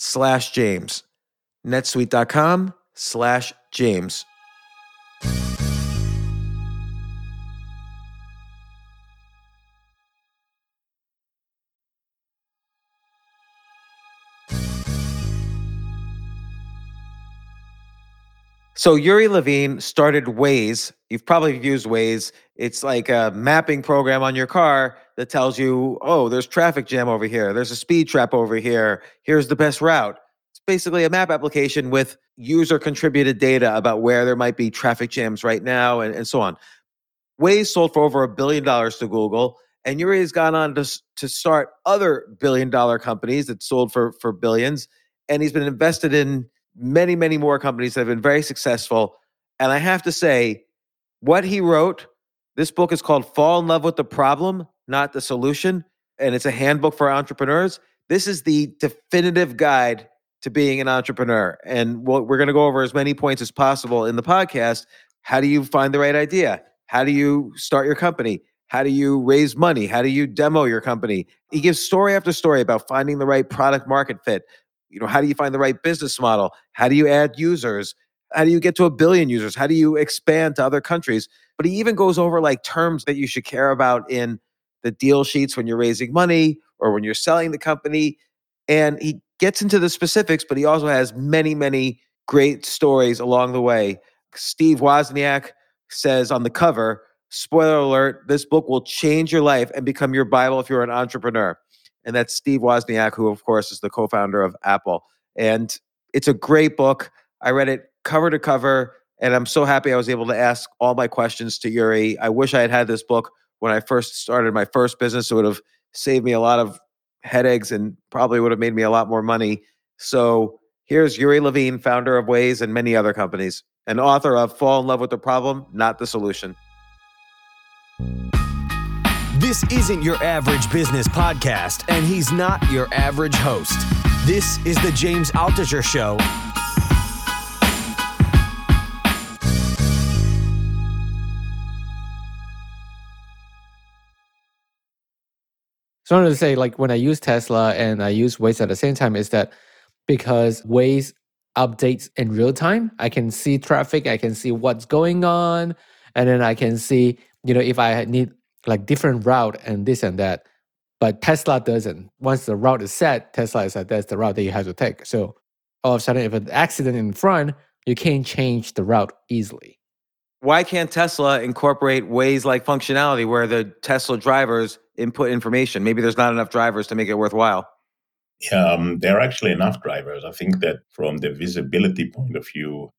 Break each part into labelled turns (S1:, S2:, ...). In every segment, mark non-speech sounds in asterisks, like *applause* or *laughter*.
S1: slash James. netsuite.com slash James. So Uri Levine started Waze. You've probably used Waze. It's like a mapping program on your car that tells you, oh, there's traffic jam over here. There's a speed trap over here. Here's the best route. It's basically a map application with user contributed data about where there might be traffic jams right now and, and so on. Waze sold for over a billion dollars to Google, and Uri has gone on to, to start other billion dollar companies that sold for, for billions. And he's been invested in many, many more companies that have been very successful. And I have to say, what he wrote, this book is called Fall in Love with the Problem, Not the Solution. And it's a handbook for entrepreneurs. This is the definitive guide to being an entrepreneur. And we're going to go over as many points as possible in the podcast. How do you find the right idea? How do you start your company? How do you raise money? How do you demo your company? He gives story after story about finding the right product market fit, you know how do you find the right business model? How do you add users? How do you get to a billion users? How do you expand to other countries? But he even goes over like terms that you should care about in the deal sheets when you're raising money or when you're selling the company and he gets into the specifics but he also has many many great stories along the way. Steve wozniak says on the cover spoiler alert this book will change your life and become your bible if you're an entrepreneur and that's Steve Wozniak, who, of course, is the co founder of Apple. And it's a great book. I read it cover to cover, and I'm so happy I was able to ask all my questions to Uri. I wish I had had this book when I first started my first business. It would have saved me a lot of headaches and probably would have made me a lot more money. So here's Uri Levine, founder of Waze and many other companies, and author of Fall in Love with the Problem, Not the Solution.
S2: This isn't your average business podcast, and he's not your average host. This is the James Altucher Show.
S3: So I wanted to say, like when I use Tesla and I use Waze at the same time, is that because Waze updates in real time, I can see traffic, I can see what's going on, and then I can see, you know, if I need like different route and this and that But Tesla doesn't. Once the route is set, Tesla is like, that's the route that you have to take. So all of a sudden, if an accident in front, you can't change the route easily.
S1: Why can't Tesla incorporate Waze like functionality where the Tesla drivers input information? Maybe there's not enough drivers to make it worthwhile.
S4: Um, there are actually enough drivers. I think that from the visibility point of view,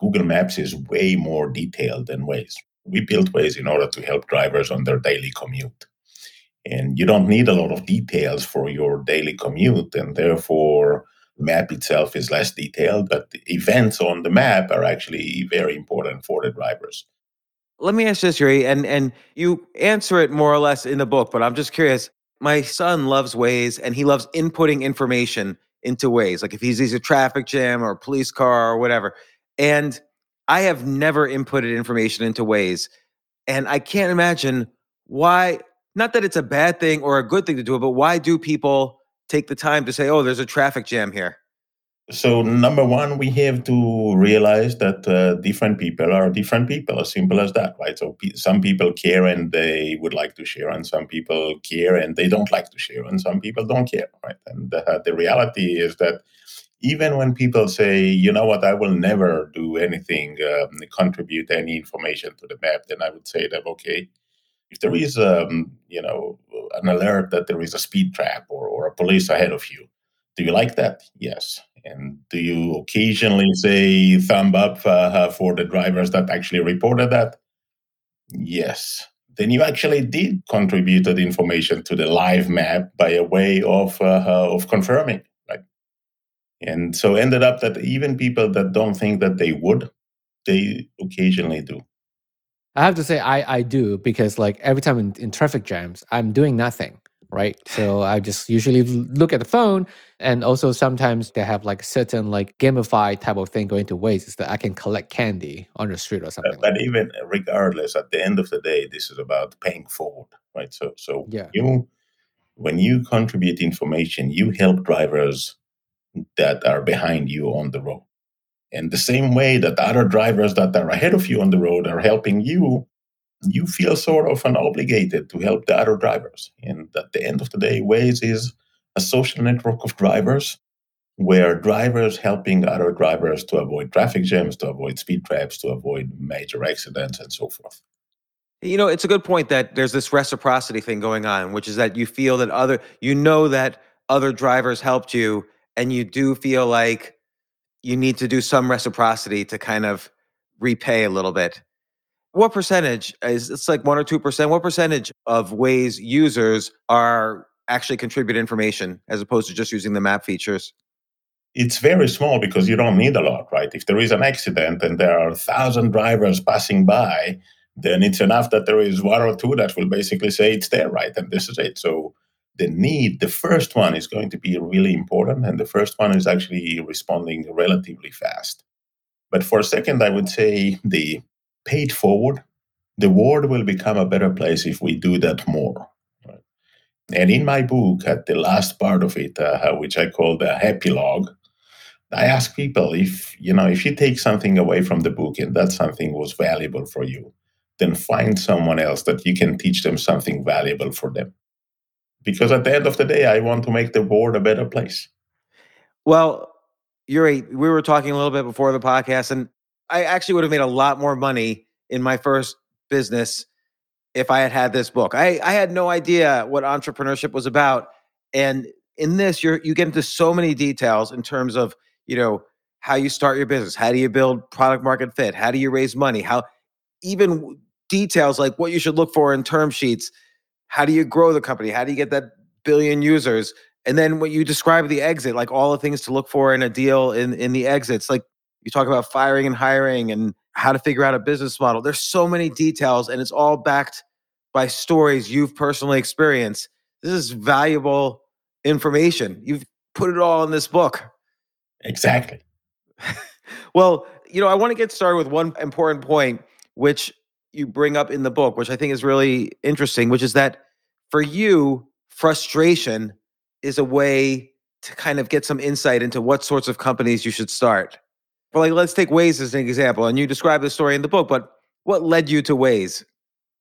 S4: Google Maps is way more detailed than Waze. We built Waze in order to help drivers on their daily commute. And you don't need a lot of details for your daily commute, and therefore, the map itself is less detailed, but events on the map are actually very important for the drivers.
S1: Let me ask this, Uri, and, and you answer it more or less in the book, but I'm just curious. My son loves Waze and he loves inputting information into Waze. Like if he sees a traffic jam or a police car or whatever, and I have never inputted information into Waze. And I can't imagine why, not that it's a bad thing or a good thing to do it, but why do people take the time to say, oh, there's a traffic jam here?
S4: So, number one, we have to realize that uh, different people are different people, as simple as that, right? So, pe- some people care and they would like to share, and some people care and they don't like to share, and some people don't care, right? And uh, the reality is that even when people say, you know what, I will never do anything, um, contribute any information to the map, then I would say that, okay, if there is, um, you know, an alert that there is a speed trap or, or a police ahead of you, do you like that? Yes. And do you occasionally say thumb up uh, for the drivers that actually reported that? Yes. Then you actually did contributed information to the live map by a way of uh, of confirming and so ended up that even people that don't think that they would, they occasionally do.
S3: I have to say I, I do because like every time in, in traffic jams, I'm doing nothing, right? So I just usually look at the phone and also sometimes they have like certain like gamified type of thing going to Waze is that I can collect candy on the street or uh, something.
S4: But, but even uh, regardless, at the end of the day, this is about paying forward, right? So so
S3: yeah.
S4: you when you contribute information, you help drivers that are behind you on the road. And the same way that other drivers that are ahead of you on the road are helping you, you feel sort of an obligated to help the other drivers. And at the end of the day, Waze is a social network of drivers where drivers helping other drivers to avoid traffic jams, to avoid speed traps, to avoid major accidents, and so forth.
S1: You know, it's a good point that there's this reciprocity thing going on, which is that you feel that other, you know, that other drivers helped you and you do feel like you need to do some reciprocity to kind of repay a little bit. What percentage is it's like one or two percent? What percentage of Waze users are actually contribute information as opposed to just using the map features?
S4: It's very small because you don't need a lot, right? If there is an accident and there are a thousand drivers passing by, then it's enough that there is one or two that will basically say it's there, right? And this is it. So the need, the first one is going to be really important. And the first one is actually responding relatively fast. But for a second, I would say the paid forward, the world will become a better place if we do that more. Right? And in my book, at the last part of it, uh, which I call the happy log, I ask people if you know if you take something away from the book and that something was valuable for you, then find someone else that you can teach them something valuable for them because at the end of the day, I want to make the world a better place.
S1: Well, Uri, we were talking a little bit before the podcast, and I actually would have made a lot more money in my first business if I had had this book. I, I had no idea what entrepreneurship was about, and in this, you're you get into so many details in terms of you know how you start your business, how do you build product market fit, how do you raise money, how even details like what you should look for in term sheets how do you grow the company? How do you get that billion users? And then when you describe the exit, like all the things to look for in a deal in in the exits, like you talk about firing and hiring and how to figure out a business model. There's so many details, and it's all backed by stories you've personally experienced. This is valuable information. You've put it all in this book.
S4: Exactly. *laughs*
S1: well, you know, I want to get started with one important point, which you bring up in the book, which I think is really interesting, which is that for you, frustration is a way to kind of get some insight into what sorts of companies you should start. But like, let's take Waze as an example, and you describe the story in the book. But what led you to Waze?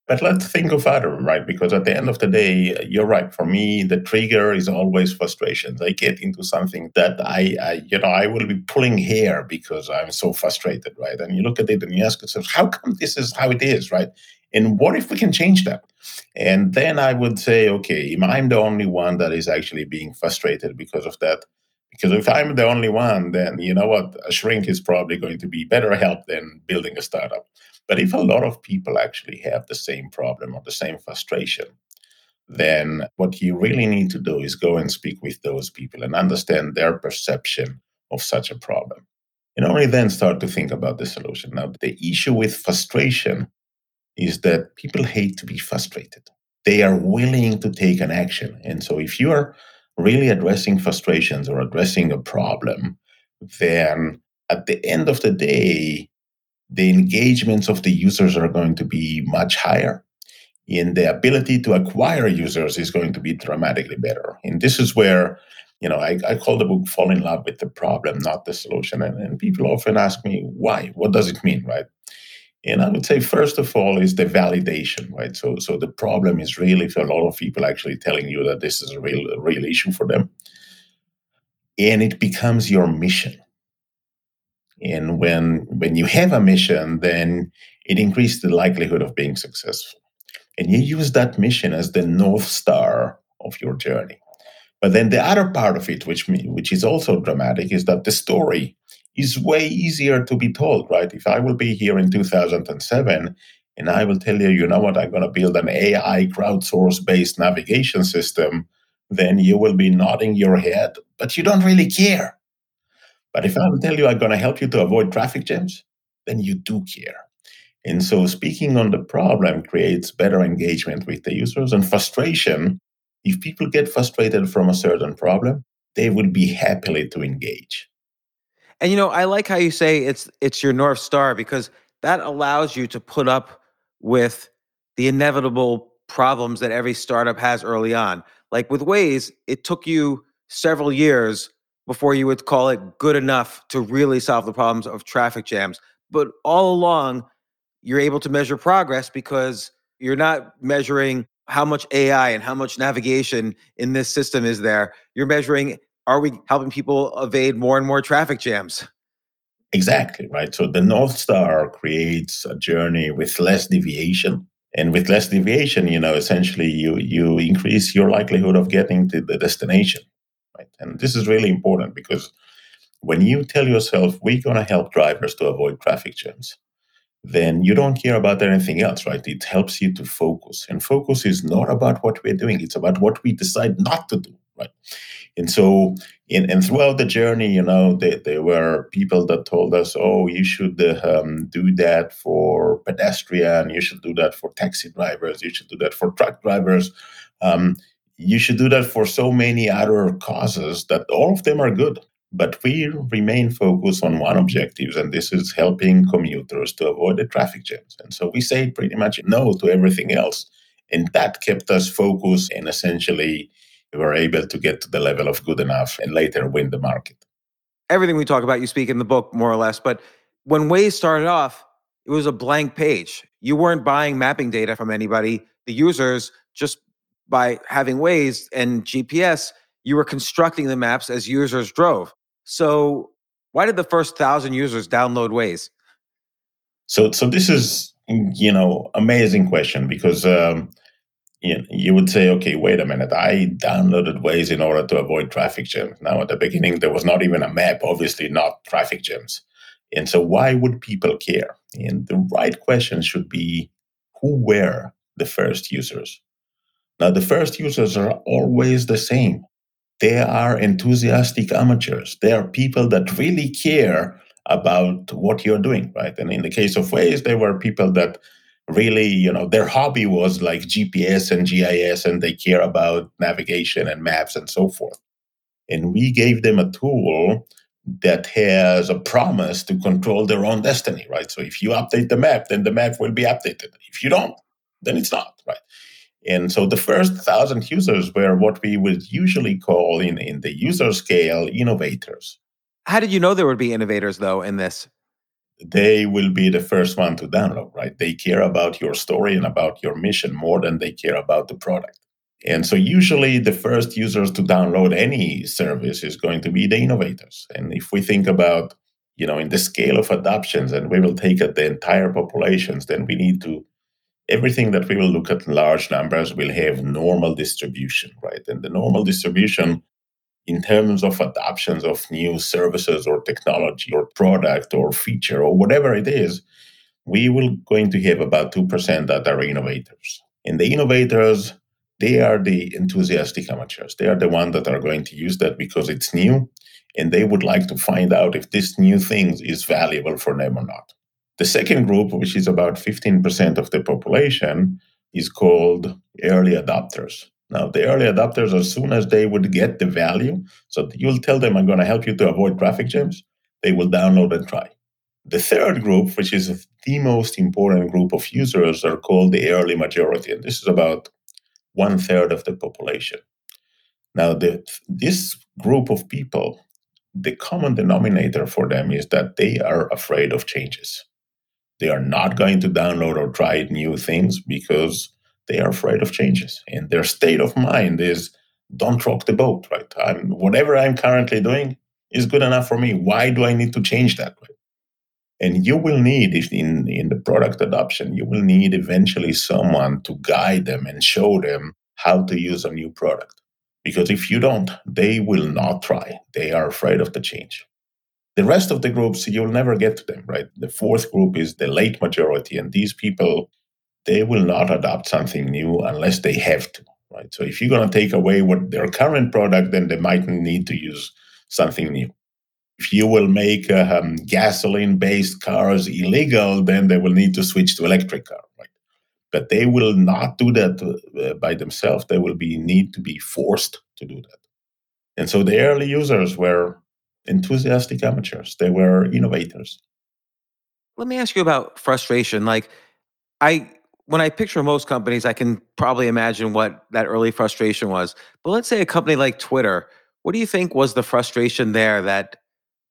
S4: But let's think of other, right? Because at the end of the day, you're right. For me, the trigger is always frustration. I get into something that I, I, you know, I will be pulling hair because I'm so frustrated, right? And you look at it and you ask yourself, how come this is how it is, right? And what if we can change that? And then I would say, okay, I'm the only one that is actually being frustrated because of that. Because if I'm the only one, then you know what? A shrink is probably going to be better help than building a startup. But if a lot of people actually have the same problem or the same frustration, then what you really need to do is go and speak with those people and understand their perception of such a problem. And only then start to think about the solution. Now, the issue with frustration is that people hate to be frustrated. They are willing to take an action. And so if you are really addressing frustrations or addressing a problem, then at the end of the day, the engagements of the users are going to be much higher. And the ability to acquire users is going to be dramatically better. And this is where you know i, I call the book fall in love with the problem not the solution. And, and people often ask me why? What does it mean? Right and i would say first of all is the validation right so so the problem is really for a lot of people actually telling you that this is a real a real issue for them and it becomes your mission and when when you have a mission, then it increases the likelihood of being successful. And you use that mission as the north star of your journey. But then the other part of it, which which is also dramatic, is that the story is way easier to be told, right? If I will be here in 2007 and I will tell you, you know what, I'm going to build an AI crowdsource based navigation system, then you will be nodding your head, but you don't really care but if I will tell you I'm going to help you to avoid traffic jams, then you do care. And so speaking on the problem creates better engagement with the users and frustration. If people get frustrated from a certain problem, they will be happily to engage.
S1: And you know, I like how you say it's it's your north star because that allows you to put up with the inevitable problems that every startup has early on. Like with Waze, it took you several years before you would call it good enough to really solve the problems of traffic jams. But all along, you're able to measure progress because you're not measuring how much AI and how much navigation in this system is there. You're measuring are we helping people evade more and more traffic jams?
S4: Exactly, right. So the North Star creates a journey with less deviation. And with less deviation, you know, essentially you you increase your likelihood of getting to the destination right? And this is really important because when you tell yourself we're going to help drivers to avoid traffic jams, then you don't care about anything else, right? It helps you to focus. And focus is not about what we're doing, it's about what we decide not to do, right? And so, in, and throughout the journey, you know, there, were people that told us, oh, you should um, do that for pedestrian, you should do that for taxi drivers, you should do that for truck drivers. Um, you should do that for so many other causes that all of them are good. But we remain focused on one objective, and this is helping commuters to avoid the traffic jams. And so we say pretty much no to everything else. And that kept us focused, and essentially, were able to get to the level of good enough and later win the market.
S1: Everything we talk about, you speak in the book more or less. But when Waze started off, it was a blank page. You weren't buying mapping data from anybody. The users just by having Waze and GPS, you were constructing the maps as users drove. So, why did the first thousand users download Waze?
S4: So, so this is you know amazing question because um, you, you would say, okay, wait a minute, I downloaded Waze in order to avoid traffic jams. Now, at the beginning, there was not even a map, obviously not traffic jams. And so, why would people care? And the right question should be, who were the first users? Now, the first users are always the same. They are enthusiastic amateurs. They are people that really care about what you're doing, right? And in the case of Waze, they were people that really, you know, their hobby was like GPS and GIS, and they care about navigation and maps and so forth. And we gave them a tool that has a promise to control their own destiny, right? So if you update the map, then the map will be updated. If you don't, then it's not, right? And so the first thousand users were what we would usually call in, in the user scale innovators.
S1: How did you know there would be innovators though in this?
S4: They will be the first one to download, right? They care about your story and about your mission more than they care about the product. And so usually the first users to download any service is going to be the innovators. And if we think about, you know, in the scale of adoptions and we will take at the entire populations, then we need to everything that we will look at in large numbers will have normal distribution, right? And the normal distribution in terms of adoptions of new services or technology or product or feature or whatever it is, we will going to have about 2% that are innovators. And the innovators, they are the enthusiastic amateurs. They are the ones that are going to use that because it's new and they would like to find out if this new thing is valuable for them or not. The second group, which is about 15% of the population, is called early adopters. Now, the early adopters, as soon as they would get the value, so you'll tell them, I'm going to help you to avoid traffic jams, they will download and try. The third group, which is the most important group of users, are called the early majority. And this is about one third of the population. Now, the, this group of people, the common denominator for them is that they are afraid of changes. They are not going to download or try new things because they are afraid of changes. And their state of mind is don't rock the boat, right? I'm, whatever I'm currently doing is good enough for me. Why do I need to change that? Right? And you will need, in, in the product adoption, you will need eventually someone to guide them and show them how to use a new product. Because if you don't, they will not try. They are afraid of the change. The rest of the groups, you'll never get to them, right? The fourth group is the late majority. And these people they will not adopt something new unless they have to, right? So if you're going to take away what their current product, then they might need to use something new. If you will make uh, um, gasoline-based cars illegal, then they will need to switch to electric car, right? But they will not do that uh, by themselves. They will be need to be forced to do that. And so the early users were enthusiastic amateurs. They were innovators.
S1: Let me ask you about frustration. Like, I when I picture most companies, I can probably imagine what that early frustration was. But let's say a company like Twitter, what do you think was the frustration there that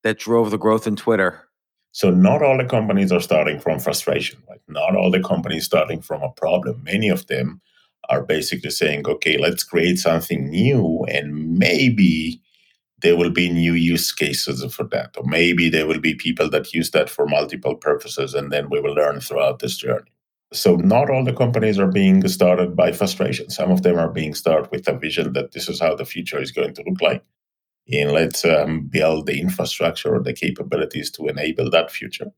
S1: that drove the growth in Twitter?
S4: So not all the companies are starting from frustration. Like not all the companies starting from a problem. Many of them are basically saying, okay, let's create something new and maybe there will be new use cases for that. Or maybe there will be people that use that for multiple purposes and then we will learn throughout this journey. So not all the companies are being started by frustration. Some of them are being started with a vision that this is how the future is going to look like. And let's um, build the infrastructure or the capabilities to enable that future.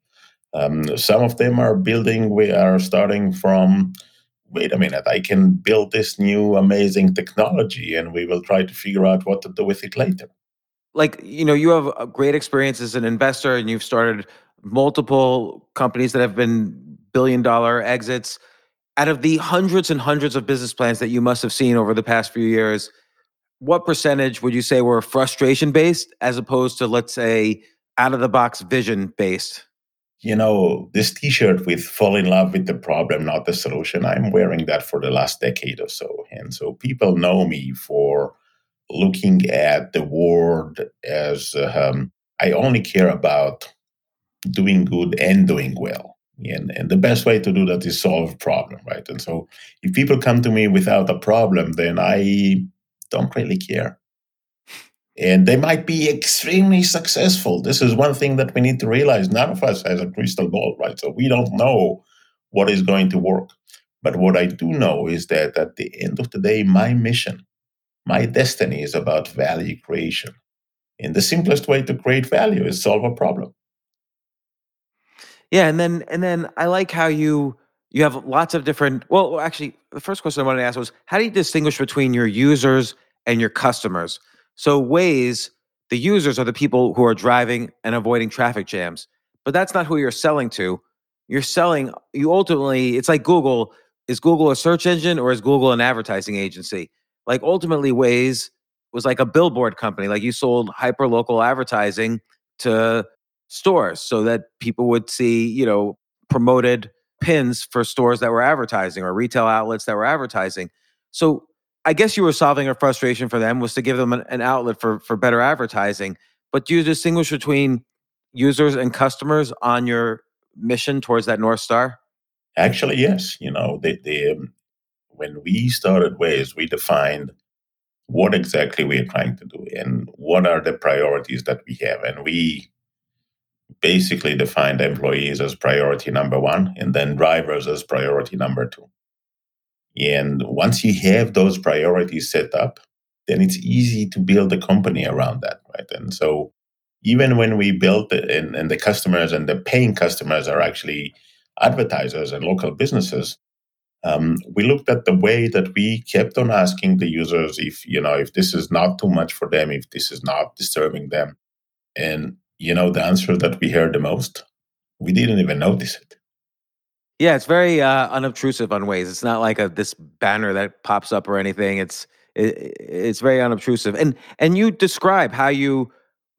S4: Um, some of them are building, we are starting from, wait a minute, I can build this new amazing technology and we will try to figure out what to do with it later.
S1: Like, you know, you have a great experience as an investor and you've started multiple companies that have been billion dollar exits. Out of the hundreds and hundreds of business plans that you must have seen over the past few years, what percentage would you say were frustration based as opposed to, let's say, out of the box vision based?
S4: You know, this t shirt with fall in love with the problem, not the solution, I'm wearing that for the last decade or so. And so people know me for looking at the world as um, I only care about doing good and doing well. And, and the best way to do that is solve a problem, right? And so if people come to me without a problem, then I don't really care. And they might be extremely successful. This is one thing that we need to realize. None of us has a crystal ball, right? So we don't know what is going to work. But what I do know is that at the end of the day, my mission, my destiny is about value creation. And the simplest way to create value is solve a problem.
S1: Yeah, and then and then I like how you you have lots of different. Well, actually, the first question I wanted to ask was, how do you distinguish between your users and your customers? So Waze, the users are the people who are driving and avoiding traffic jams, but that's not who you're selling to. You're selling. You ultimately, it's like Google. Is Google a search engine or is Google an advertising agency? Like ultimately, Waze was like a billboard company. Like you sold hyper local advertising to stores so that people would see, you know, promoted pins for stores that were advertising or retail outlets that were advertising. So I guess you were solving a frustration for them was to give them an, an outlet for for better advertising. But do you distinguish between, users and customers on your mission towards that North Star?
S4: Actually, yes. You know, they, they, um, when we started Waze, we defined what exactly we are trying to do and what are the priorities that we have. And we basically defined employees as priority number one and then drivers as priority number two. And once you have those priorities set up, then it's easy to build a company around that, right? And so even when we built it and, and the customers and the paying customers are actually advertisers and local businesses, um, we looked at the way that we kept on asking the users if you know if this is not too much for them, if this is not disturbing them, and you know the answer that we heard the most, we didn't even notice it.
S1: Yeah, it's very uh, unobtrusive on Waze It's not like a this banner that pops up or anything. It's it, it's very unobtrusive. And and you describe how you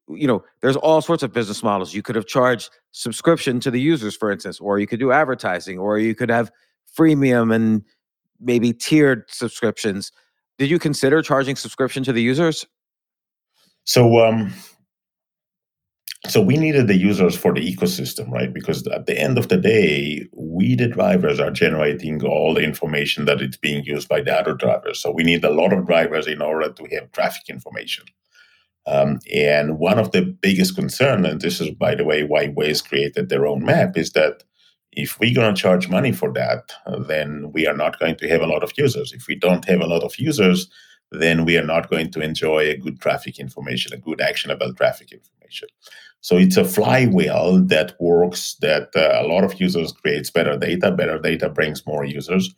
S1: you know there's all sorts of business models. You could have charged subscription to the users, for instance, or you could do advertising, or you could have freemium and maybe tiered subscriptions. Did you consider charging subscription to the users?
S4: So um, so we needed the users for the ecosystem right? Because at the end of the day we the drivers are generating all the information that it's being used by the other drivers. So we need a lot of drivers in order to have traffic information. Um, and one of the biggest concern and this is by the way why waze created their own map is that if we're going to charge money for that then we are not going to have a lot of users. If we don't have a lot of users then we are not going to enjoy a good traffic information a good actionable traffic information so it's a flywheel that works that uh, a lot of users creates better data, better data brings more users.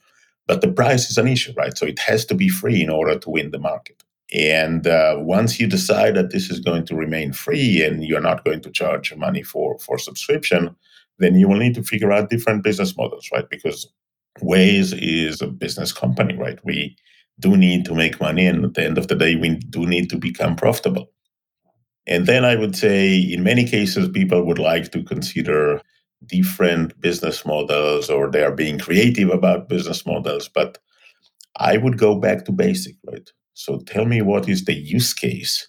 S4: But the price is an issue, right? So it has to be free in order to win the market. And uh, once you decide that this is going to remain free and you're not going to charge money for, for subscription, then you will need to figure out different business models, right? Because Waze is a business company, right? We do need to make money. And at the end of the day, we do need to become profitable. And then I would say, in many cases, people would like to consider different business models or they are being creative about business models. But I would go back to basic, right? So tell me what is the use case,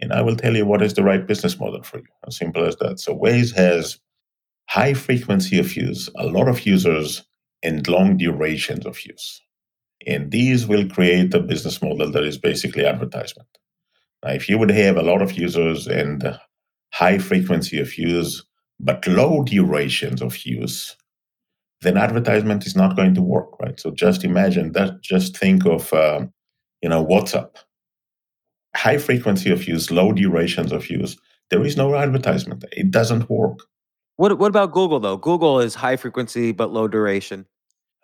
S4: and I will tell you what is the right business model for you. As simple as that. So Waze has high frequency of use, a lot of users, and long durations of use. And these will create a business model that is basically advertisement. Now, if you would have a lot of users and high frequency of use, but low durations of use, then advertisement is not going to work, right? So just imagine that. Just think of, uh, you know, WhatsApp. High frequency of use, low durations of use. There is no advertisement. It doesn't work.
S1: What What about Google though? Google is high frequency but low duration.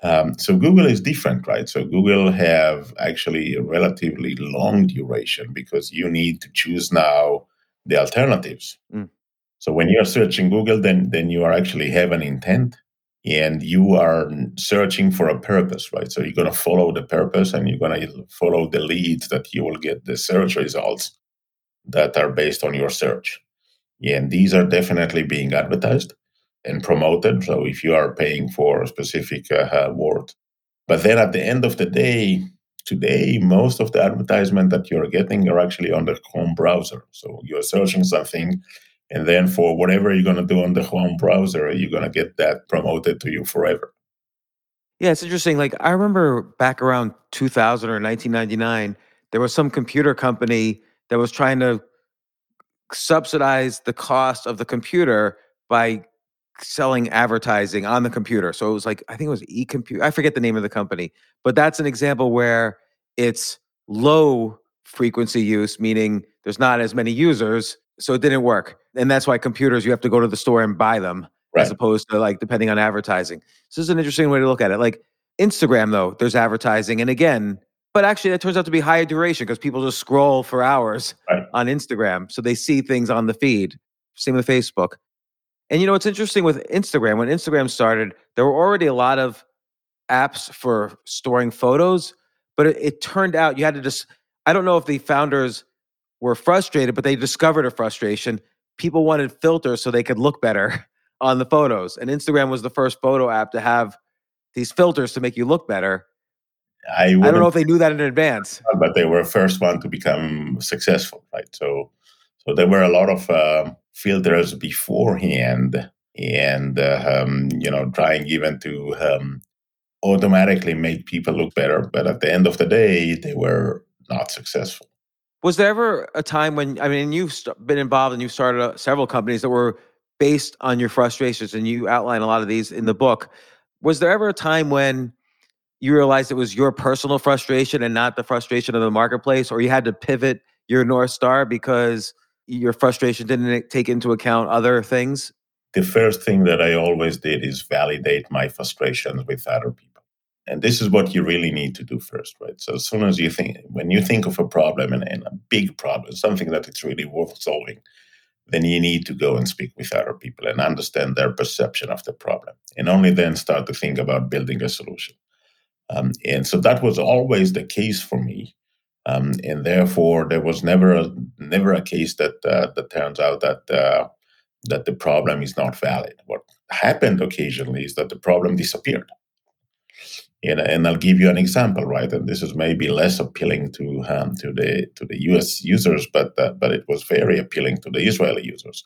S4: Um, so Google is different, right? So Google have actually a relatively long duration because you need to choose now the alternatives. Mm. So when you're searching Google, then then you are actually have an intent and you are searching for a purpose, right? So you're to follow the purpose and you're going to follow the leads that you will get the search results that are based on your search. And these are definitely being advertised and promoted. So if you are paying for a specific uh, word, but then at the end of the day, today most of the advertisement that you're getting are actually on the Chrome browser. So you're searching something, and then for whatever you're going to do on the Chrome browser, you're going to get that promoted to you forever.
S1: Yeah, it's interesting. Like I remember back around 2000 or 1999, there was some computer company that was trying to subsidize the cost of the computer by selling advertising on the computer. So it was like I think it was e-computer. I forget the name of the company, but that's an example where it's low frequency use, meaning there's not as many users, so it didn't work. And that's why computers you have to go to the store and buy them right. as opposed to like depending on advertising. So this is an interesting way to look at it. Like Instagram though, there's advertising and again, but actually that turns out to be higher duration because people just scroll for hours right. on Instagram. So they see things on the feed. Same with Facebook. And you know, it's interesting with Instagram. When Instagram started, there were already a lot of apps for storing photos, but it, it turned out you had to just, I don't know if the founders were frustrated, but they discovered a frustration. People wanted filters so they could look better *laughs* on the photos. And Instagram was the first photo app to have these filters to make you look better. I, I don't know if they knew that in advance,
S4: but they were first one to become successful, right? So, so there were a lot of um, filters beforehand and uh, um, you know trying even to um, automatically make people look better but at the end of the day they were not successful.
S1: Was there ever a time when i mean you've been involved and you've started uh, several companies that were based on your frustrations and you outline a lot of these in the book. Was there ever a time when you realized it was your personal frustration and not the frustration of the marketplace or you had to pivot your north star because your frustration didn't take into account other things
S4: the first thing that I always did is validate my frustrations with other people. And this is what you really need to do first, right? So as soon as you think, when you think of a problem and, and a big problem, something that it's really worth solving, then you need to go and speak with other people and understand their perception of the problem. And only then start to think about building a solution. Um, and so that was always the case for me. Um, and therefore, there was never a, never a case that uh, that turns out that uh, that the problem is not valid. What happened occasionally is that the problem disappeared. And, and I'll give you an example, right? And this is maybe less appealing to um, to the to the U.S. users, but uh, but it was very appealing to the Israeli users.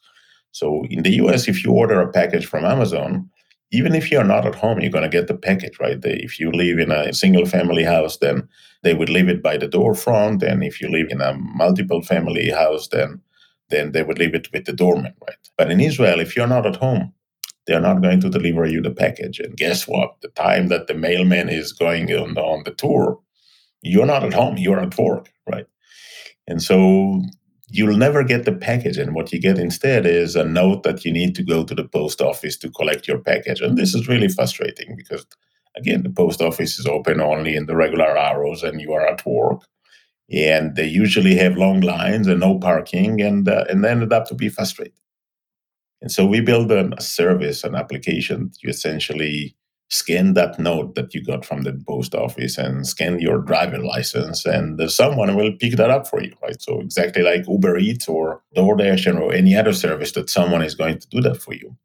S4: So in the U.S., if you order a package from Amazon, even if you're not at home, you're going to get the package, right? if you live in a single family house, then they would leave it by the door front, and if you live in a multiple family house, then then they would leave it with the doorman, right? But in Israel, if you're not at home, they're not going to deliver you the package. And guess what? The time that the mailman is going on, on the tour, you're not at home, you're at work, right? And so you'll never get the package. And what you get instead is a note that you need to go to the post office to collect your package. And this is really frustrating because, again, the post office is open only in the regular hours and you are at work and they usually have long lines and no parking and uh, and ended up to be frustrated and so we built a service an application you essentially scan that note that you got from the post office and scan your driver license and uh, someone will pick that up for you right so exactly like uber eats or doordash or any other service that someone is going to do that for you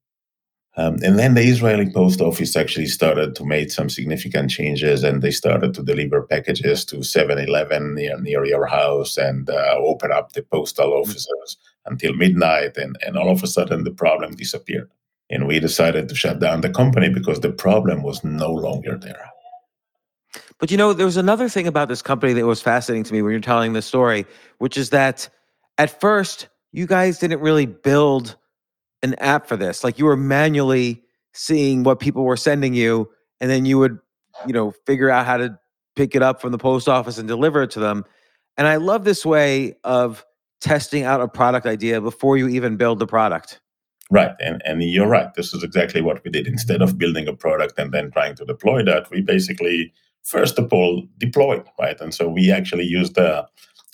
S4: um, and then the Israeli post office actually started to make some significant changes and they started to deliver packages to 7 Eleven near, near your house and uh, open up the postal mm-hmm. offices until midnight. And, and all of a sudden, the problem disappeared. And we decided to shut down the company because the problem was no longer there.
S1: But you know, there was another thing about this company that was fascinating to me when you're telling the story, which is that at first, you guys didn't really build an app for this. Like you were manually seeing what people were sending you, and then you would, you know, figure out how to pick it up from the post office and deliver it to them. And I love this way of testing out a product idea before you even build the product.
S4: Right. And, and you're right. This is exactly what we did. Instead of building a product and then trying to deploy that, we basically, first of all, deployed, right? And so we actually used the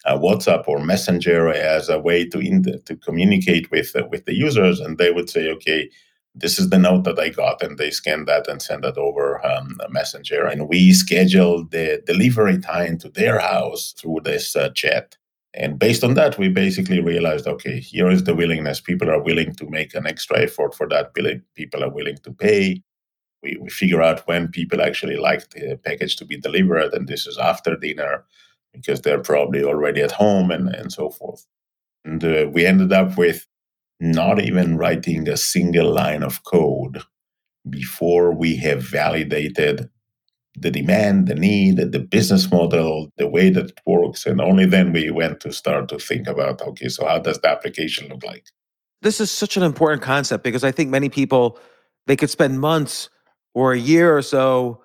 S4: WhatsApp or Messenger as a way to in to communicate with uh, with the users, and they would say, okay. This is the note that I got, and they scan that and send that over um, Messenger. And we scheduled the delivery time to their house through this uh, chat. And based on that, we basically realized okay, here is the willingness. People are willing to make an extra effort for that. People are willing to pay. We, we figure out when people actually like the package to be delivered, and this is after dinner because they're probably already at home and, and so forth. And uh, we ended up with not even writing a single line of code before we have validated the demand, the need, the business model, the way that it works. And only then we went to start to think about okay, so how does the application look like?
S1: This is such an important concept because I think many people they could spend months or a year or so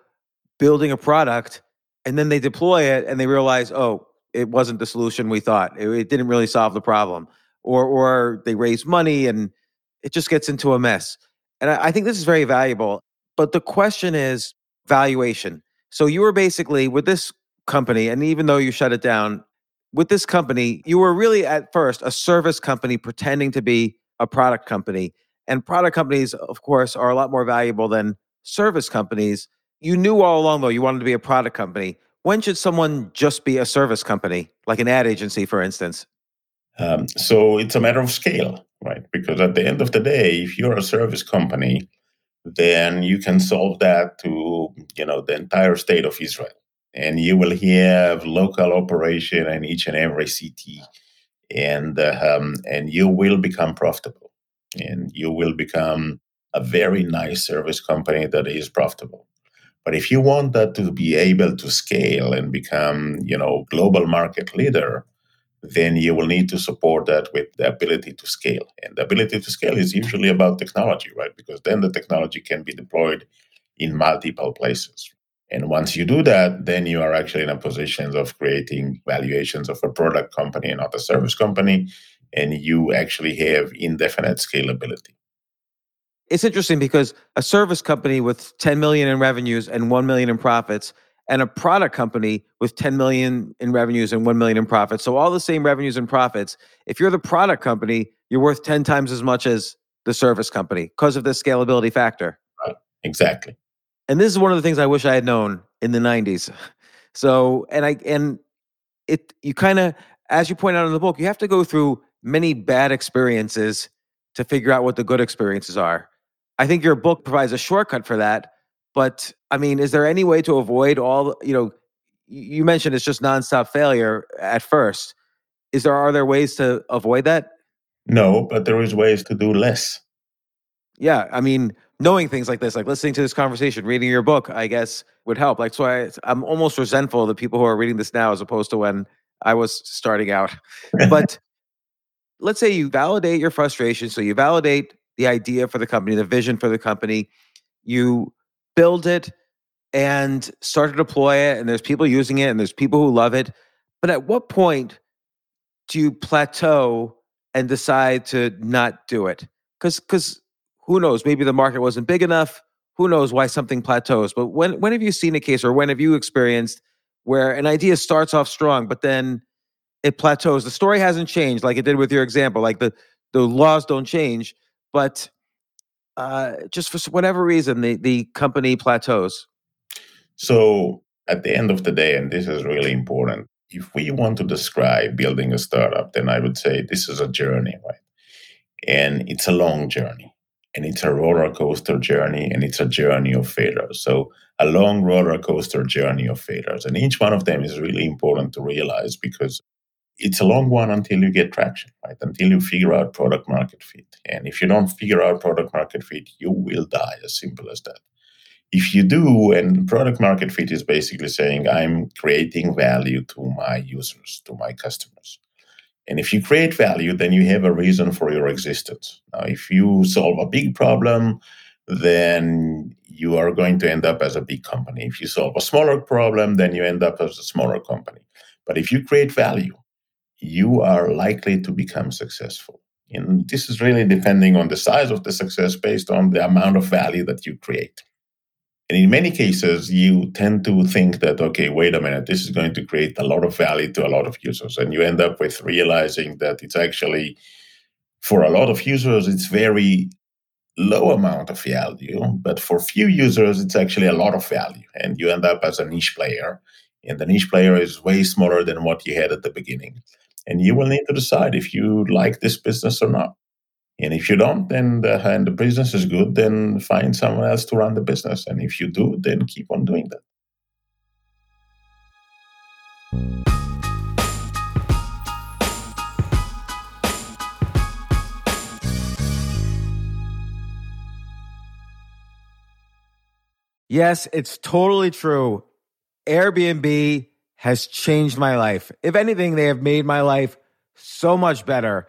S1: building a product and then they deploy it and they realize, oh, it wasn't the solution we thought. It, it didn't really solve the problem, or or they raise money and it just gets into a mess. And I, I think this is very valuable. But the question is valuation. So you were basically with this company, and even though you shut it down, with this company, you were really at first a service company pretending to be a product company. And product companies, of course, are a lot more valuable than service companies you knew all along though you wanted to be a product company. When should someone just be a service company, like an ad agency, for instance?
S4: Um, so it's a matter of scale, right? Because at the end of the day, if you're a service company, then you can solve that to you know the entire state of Israel, and you will have local operation in each and every city, and uh, um, and you will become profitable. and you will become a very nice service company that is profitable. But if you want that to be able to scale and become, you know, global market leader, then you will need to support that with the ability to scale. And the ability to scale is usually about technology, right? Because then the technology can be deployed in multiple places. And once you do that, then you are actually in a position of creating valuations of a product company, and not a service company, and you actually have indefinite scalability.
S1: It's interesting because a service company with 10 million in revenues and 1 million in profits and a product company with 10 million in revenues and 1 million in profits. So all the same revenues and profits. If you're the product company, you're worth 10 times as much as the service company because of the scalability factor.
S4: Right. Exactly.
S1: And this is one of the things I wish I had known in the 90s. *laughs* So, and I and it you kind of as you point out in the book, you have to go through many bad experiences to figure out what the good experiences are. I think your book provides a shortcut for that. But I mean, is there any way to avoid all, you know, you mentioned it's just nonstop failure at first. Is there are there ways to avoid that?
S4: No, but there is ways to do less.
S1: Yeah, I mean, knowing things like this, like listening to this conversation, reading your book, I guess would help. Like, so I, I'm almost resentful of the people who are reading this now as opposed to when I was starting out. but *laughs* let's say you validate your frustration. So you validate the idea for the company, the vision for the company. You build it and start to deploy it, and there's people using it, and there's people who love it. But at what point do you plateau and decide to not do it? Because because who knows? Maybe the market wasn't big enough. Who knows why something plateaus? But when when have you seen a case, or when have you experienced where an idea starts off strong, but then it plateaus? The story hasn't changed, like it did with your example. Like the the laws don't change, but uh, just for whatever reason, the, the company plateaus?
S4: So, at the end of the day, and this is really important, if we want to describe building a startup, then I would say this is a journey, right? And it's a long journey, and it's a roller coaster journey, and it's a journey of failures. So, a long roller coaster journey of failures. And each one of them is really important to realize because it's a long one until you get traction, right? Until you figure out product market fit. And if you don't figure out product market fit, you will die, as simple as that. If you do, and product market fit is basically saying, I'm creating value to my users, to my customers. And if you create value, then you have a reason for your existence. Now, if you solve a big problem, then you are going to end up as a big company. If you solve a smaller problem, then you end up as a smaller company. But if you create value, you are likely to become successful. And this is really depending on the size of the success based on the amount of value that you create. And in many cases, you tend to think that, okay, wait a minute, this is going to create a lot of value to a lot of users. And you end up with realizing that it's actually, for a lot of users, it's very low amount of value. But for few users, it's actually a lot of value. And you end up as a niche player. And the niche player is way smaller than what you had at the beginning and you will need to decide if you like this business or not. And if you don't, then the, and the business is good, then find someone else to run the business. And if you do, then keep on doing that.
S1: Yes, it's totally true. Airbnb has changed my life. If anything, they have made my life so much better.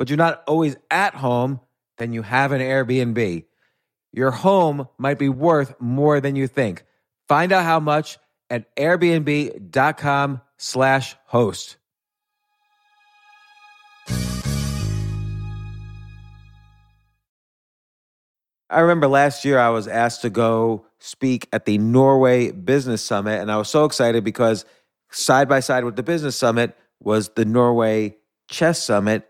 S1: but you're not always at home, then you have an Airbnb. Your home might be worth more than you think. Find out how much at airbnb.com slash host. I remember last year I was asked to go speak at the Norway Business Summit, and I was so excited because side by side with the Business Summit was the Norway Chess Summit,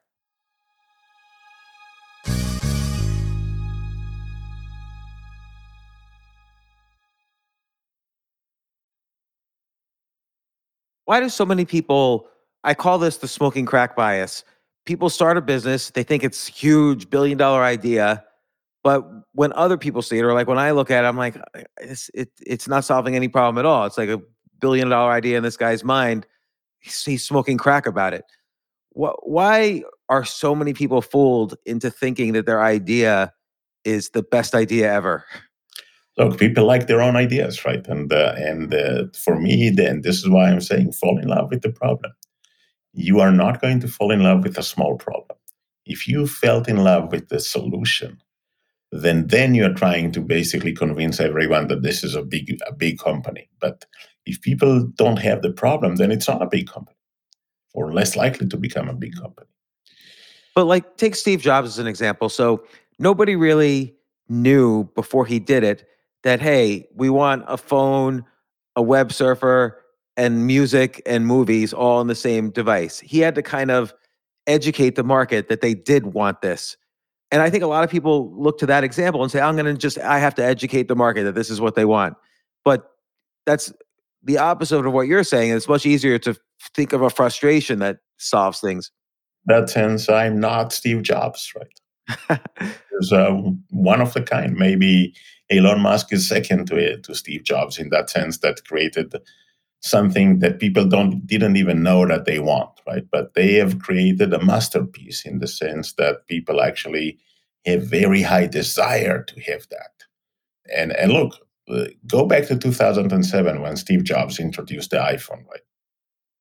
S1: Why do so many people, I call this the smoking crack bias. People start a business, they think it's huge, billion dollar idea. But when other people see it, or like when I look at it, I'm like, it's it, it's not solving any problem at all. It's like a billion dollar idea in this guy's mind. He's, he's smoking crack about it. What? Why are so many people fooled into thinking that their idea is the best idea ever?
S4: Look, people like their own ideas, right? And uh, and uh, for me, then this is why I'm saying fall in love with the problem. You are not going to fall in love with a small problem. If you felt in love with the solution, then then you're trying to basically convince everyone that this is a big a big company. But if people don't have the problem, then it's not a big company, or less likely to become a big company.
S1: But like take Steve Jobs as an example. So nobody really knew before he did it that hey, we want a phone, a web surfer, and music and movies all in the same device. He had to kind of educate the market that they did want this. And I think a lot of people look to that example and say, I'm going to just, I have to educate the market that this is what they want. But that's the opposite of what you're saying. It's much easier to think of a frustration that solves things.
S4: That sense, I'm not Steve Jobs, right? *laughs* There's uh, one of the kind. Maybe Elon Musk is second to to Steve Jobs in that sense that created something that people don't didn't even know that they want, right? But they have created a masterpiece in the sense that people actually have very high desire to have that. And and look, uh, go back to 2007 when Steve Jobs introduced the iPhone, right?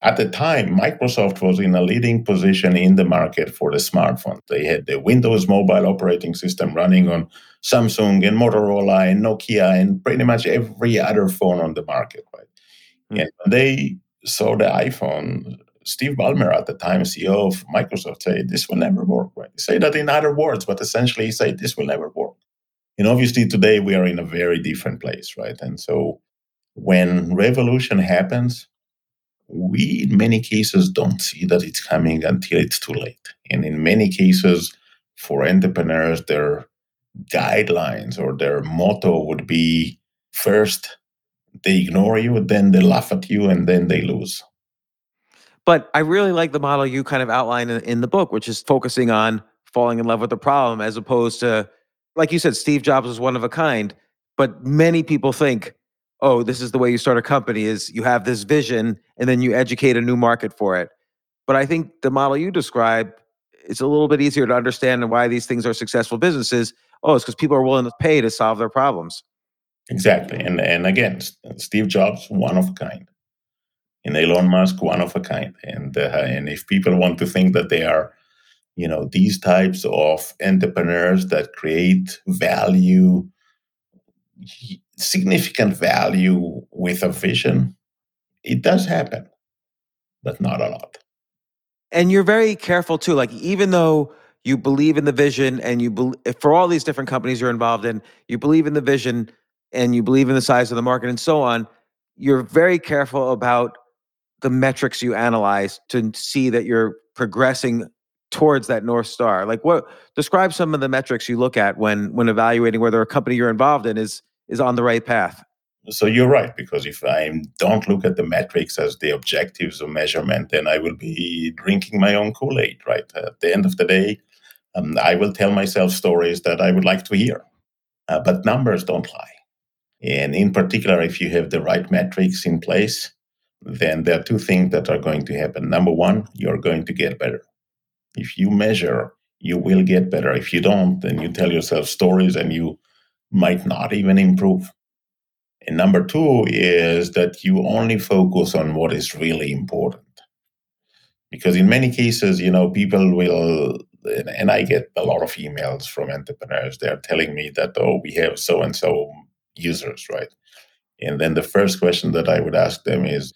S4: At the time, Microsoft was in a leading position in the market for the smartphone. They had the Windows mobile operating system running on Samsung and Motorola and Nokia and pretty much every other phone on the market, right? Mm. And when they saw the iPhone, Steve Ballmer at the time, CEO of Microsoft, said this will never work. Right? He said that in other words, but essentially he said this will never work. And obviously today we are in a very different place, right? And so when revolution happens, we in many cases don't see that it's coming until it's too late. And in many cases, for entrepreneurs, their guidelines or their motto would be first they ignore you, then they laugh at you, and then they lose.
S1: But I really like the model you kind of outline in, in the book, which is focusing on falling in love with the problem as opposed to, like you said, Steve Jobs was one of a kind. But many people think, oh, this is the way you start a company is you have this vision and then you educate a new market for it. But I think the model you describe is a little bit easier to understand why these things are successful businesses. Oh, it's because people are willing to pay to solve their problems.
S4: Exactly. And and again, Steve Jobs, one of a kind. And Elon Musk, one of a kind. And uh, and if people want to think that they are, you know, these types of entrepreneurs that create value, significant value with a vision, it does happen, but not a lot.
S1: And you're very careful too. Like even though you believe in the vision and you believe eh, for all these different companies you're involved in, you believe in the vision and you believe in the size of the market and so on, you're very careful about the metrics you analyze to see that you're progressing towards that north star like what describe some of the metrics you look at when when evaluating whether a company you're involved in is is on the right path
S4: so you're right because if i don't look at the metrics as the objectives of measurement then i will be drinking my own kool-aid right at the end of the day um, i will tell myself stories that i would like to hear uh, but numbers don't lie and in particular, if you have the right metrics in place, then there are two things that are going to happen. Number one, you're going to get better. If you measure, you will get better. If you don't, then you tell yourself stories and you might not even improve. And number two is that you only focus on what is really important. Because in many cases, you know, people will, and I get a lot of emails from entrepreneurs. They're telling me that, oh, we have so and so users, right? And then the first question that I would ask them is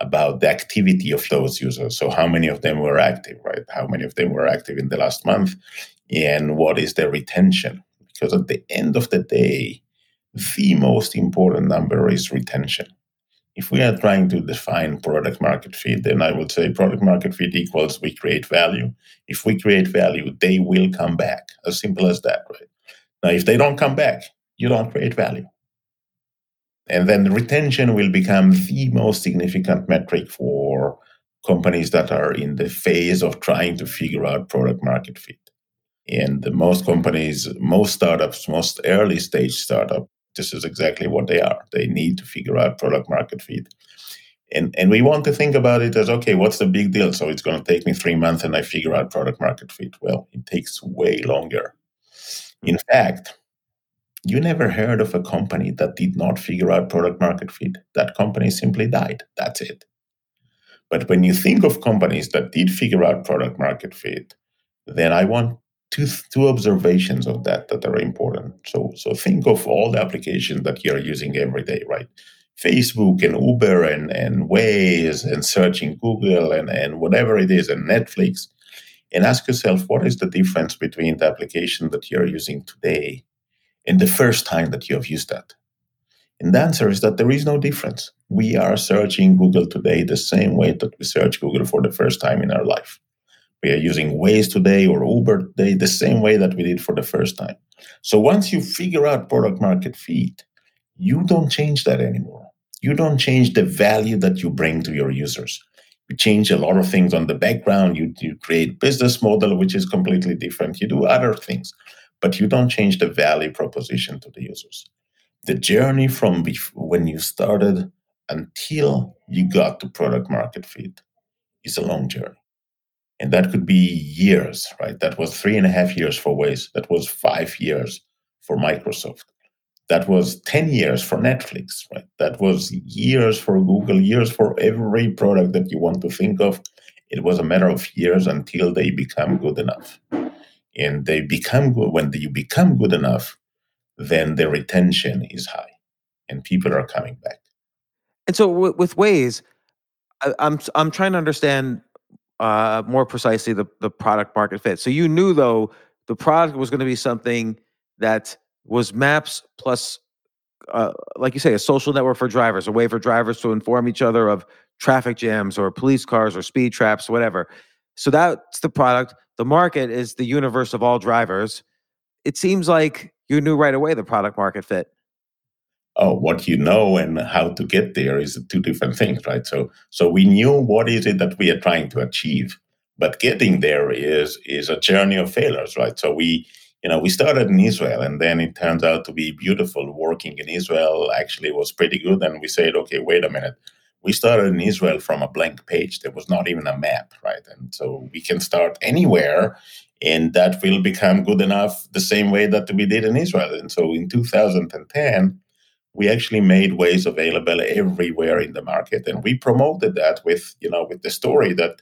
S4: about the activity of those users. So, how many of them were active, right? How many of them were active in the last month? And what is their retention? Because at the end of the day, the most important number is retention. If we are trying to define product market fit, then I would say product market fit equals we create value. If we create value, they will come back. As simple as that, right? Now, if they don't come back, you don't create value. And then retention will become the most significant metric for companies that are in the phase of trying to figure out product market fit. And most companies, most startups, most early stage startup, this is exactly what they are. They need to figure out product market fit. And, and we want to think about it as okay, what's the big deal? So it's going to take me three months and I figure out product market fit. Well, it takes way longer. In fact, you never heard of a company that did not figure out product market fit. That company simply died. That's it. But when you think of companies that did figure out product market fit, then I want two, two observations of that that are important. So, so think of all the applications that you're using every day, right? Facebook and Uber and, and Waze and searching Google and, and whatever it is and Netflix. And ask yourself, what is the difference between the application that you're using today in the first time that you have used that? And the answer is that there is no difference. We are searching Google today the same way that we search Google for the first time in our life. We are using Waze today or Uber today the same way that we did for the first time. So once you figure out product market fit, you don't change that anymore. You don't change the value that you bring to your users. You change a lot of things on the background. You, you create business model, which is completely different. You do other things, but you don't change the value proposition to the users. The journey from before, when you started until you got to product market fit is a long journey. And that could be years, right? That was three and a half years for Waze. That was five years for Microsoft. That was 10 years for Netflix, right? That was years for Google, years for every product that you want to think of. It was a matter of years until they become good enough. And they become good when you become good enough, then the retention is high and people are coming back.
S1: And so with, I, I'm I'm trying to understand uh, more precisely the the product market fit. So you knew though the product was going to be something that was maps plus uh, like you say a social network for drivers a way for drivers to inform each other of traffic jams or police cars or speed traps whatever. So that's the product. The market is the universe of all drivers. It seems like you knew right away the product market fit
S4: oh what you know and how to get there is two different things right? So so we knew what is it that we are trying to achieve but getting there is is a journey of failures right? So we you know we started in israel and then it turns out to be beautiful working in israel. Actually was pretty good and we said okay wait a minute. We started in israel from a blank page. There was not even a map right? And so we can start anywhere and that will become good enough the same way that we did in israel. And so in 2010 we actually made Waze available everywhere in the market. And we promoted that with you know with the story that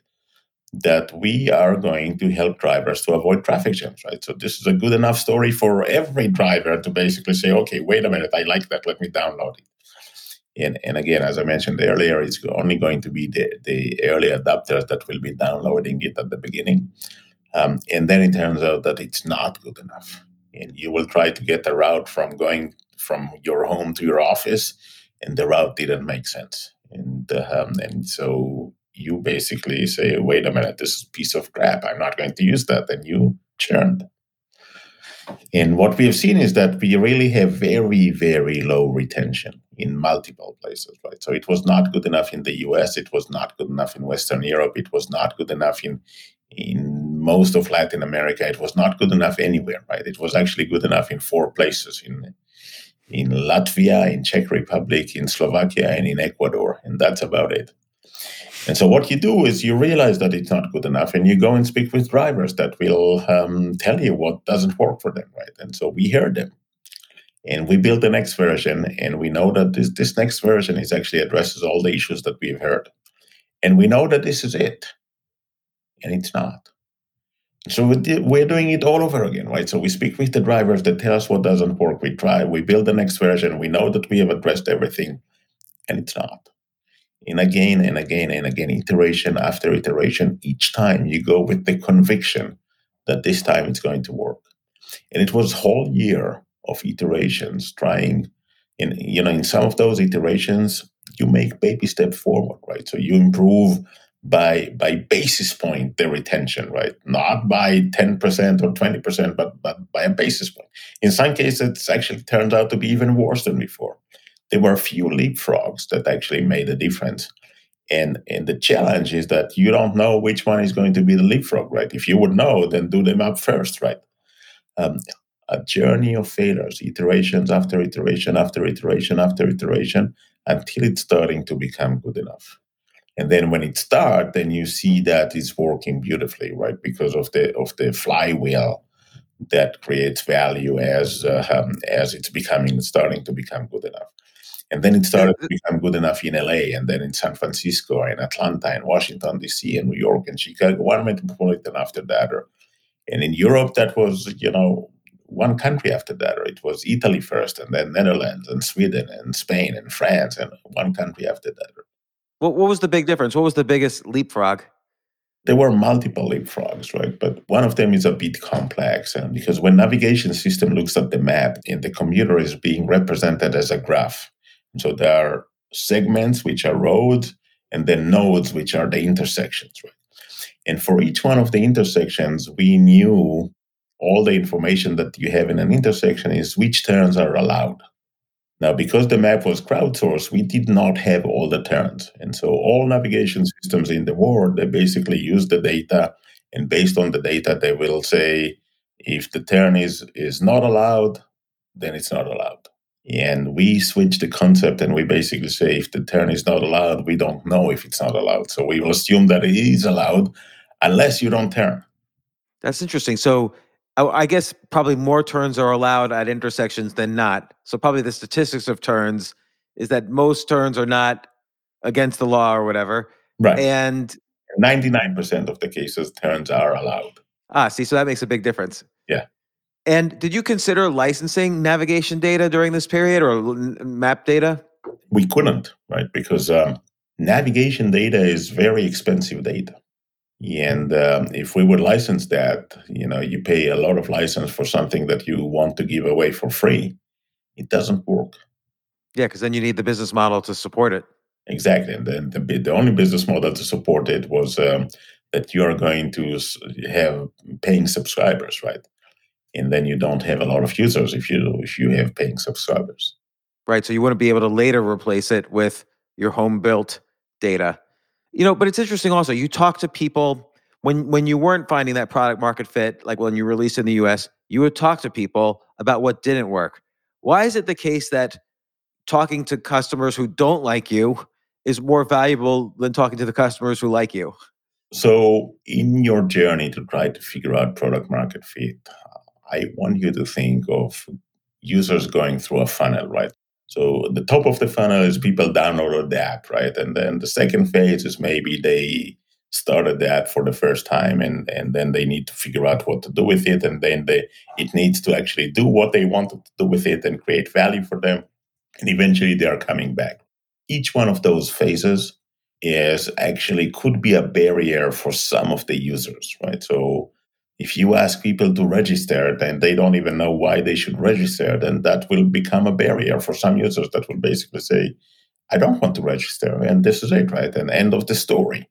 S4: that we are going to help drivers to avoid traffic jams right? So this is a good enough story for every driver to basically say okay wait a minute i like that let me download it. And, and again as i mentioned earlier it's only going to be the, the early adopters that will be downloading it at the beginning. Um, and then it turns out that it's not good enough. And you will try to get a route from going from your home to your office, and the route didn't make sense. And um, and so you basically say, "Wait a minute, this is a piece of crap. I'm not going to use that," and you churned. And what we have seen is that we really have very, very low retention in multiple places, right? So it was not good enough in the US, it was not good enough in Western Europe, it was not good enough in in most of Latin America, it was not good enough anywhere, right? It was actually good enough in four places in in Latvia, in Czech Republic, in Slovakia, and in Ecuador, and that's about it. And so what you do is you realize that it's not good enough, and you go and speak with drivers that will um, tell you what doesn't work for them, right? And so we heard them, and we built the next version, and we know that this this next version is actually addresses all the issues that we've heard, and we know that this is it, and it's not. So we're doing it all over again, right? So we speak with the drivers that tell us what doesn't work. We try, we build the next version. We know that we have addressed everything, and it's not. And again and again and again, iteration after iteration, each time you go with the conviction that this time it's going to work. And it was whole year of iterations trying. In you know, in some of those iterations, you make baby step forward, right? So you improve by by basis point the retention right? Not by 10% or 20% but but by a basis point. In some cases it's actually turned out to be even worse than before. There were a few leapfrogs that actually made a difference. And and the challenge is that you don't know which one is going to be the leapfrog right? If you would know then do them up first right? Um, a journey of failures iterations after iteration after iteration after iteration until it's starting to become good enough and then when it starts then you see that it's working beautifully right? Because of the of the flywheel that creates value as uh, um, as it's becoming starting to become good enough. And then it started to become good enough in LA and then in San Francisco and Atlanta and Washington DC and New York and Chicago one metropolitan after that and in Europe that was you know one country after that or it was Italy first and then Netherlands and Sweden and Spain and France and one country after that
S1: what, what was the big difference? What was the biggest leapfrog?
S4: There were multiple leapfrogs, right? But one of them is a bit complex, and because when navigation system looks at the map, and the computer is being represented as a graph, so there are segments which are roads, and then nodes which are the intersections, right? And for each one of the intersections, we knew all the information that you have in an intersection is which turns are allowed. Now, because the map was crowdsourced, we did not have all the turns. And so all navigation systems in the world, they basically use the data. And based on the data, they will say if the turn is, is not allowed, then it's not allowed. And we switch the concept and we basically say if the turn is not allowed, we don't know if it's not allowed. So we will assume that it is allowed unless you don't turn.
S1: That's interesting. So I guess probably more turns are allowed at intersections than not. So probably the statistics of turns is that most turns are not against the law or whatever.
S4: Right.
S1: And
S4: 99% of the cases turns are allowed.
S1: Ah, see, so that makes a big difference.
S4: Yeah.
S1: And did you consider licensing navigation data during this period or map data?
S4: We couldn't, right? Because um, navigation data is very expensive data. And um, if we would license that, you know, you pay a lot of license for something that you want to give away for free. It doesn't work.
S1: Yeah, because then you need the business model to support it.
S4: Exactly, and then the the only business model to support it was um, that you are going to have paying subscribers, right? And then you don't have a lot of users if you if you have paying subscribers.
S1: Right. So you wouldn't be able to later replace it with your home built data you know, but it's interesting also. You talk to people when when you weren't finding that product market fit, like when you released in the US, you would talk to people about what didn't work. Why is it the case that talking to customers who don't like you is more valuable than talking to the customers who like you?
S4: So, in your journey to try to figure out product market fit, I want you to think of users going through a funnel, right? So the top of the funnel is people downloaded the app, right? And then the second phase is maybe they started the app for the first time and, and then they need to figure out what to do with it. And then they it needs to actually do what they wanted to do with it and create value for them. And eventually they are coming back. Each one of those phases is actually could be a barrier for some of the users, right? So if you ask people to register then they don't even know why they should register, then that will become a barrier for some users that will basically say, I don't want to register. And this is it, right? And end of the story.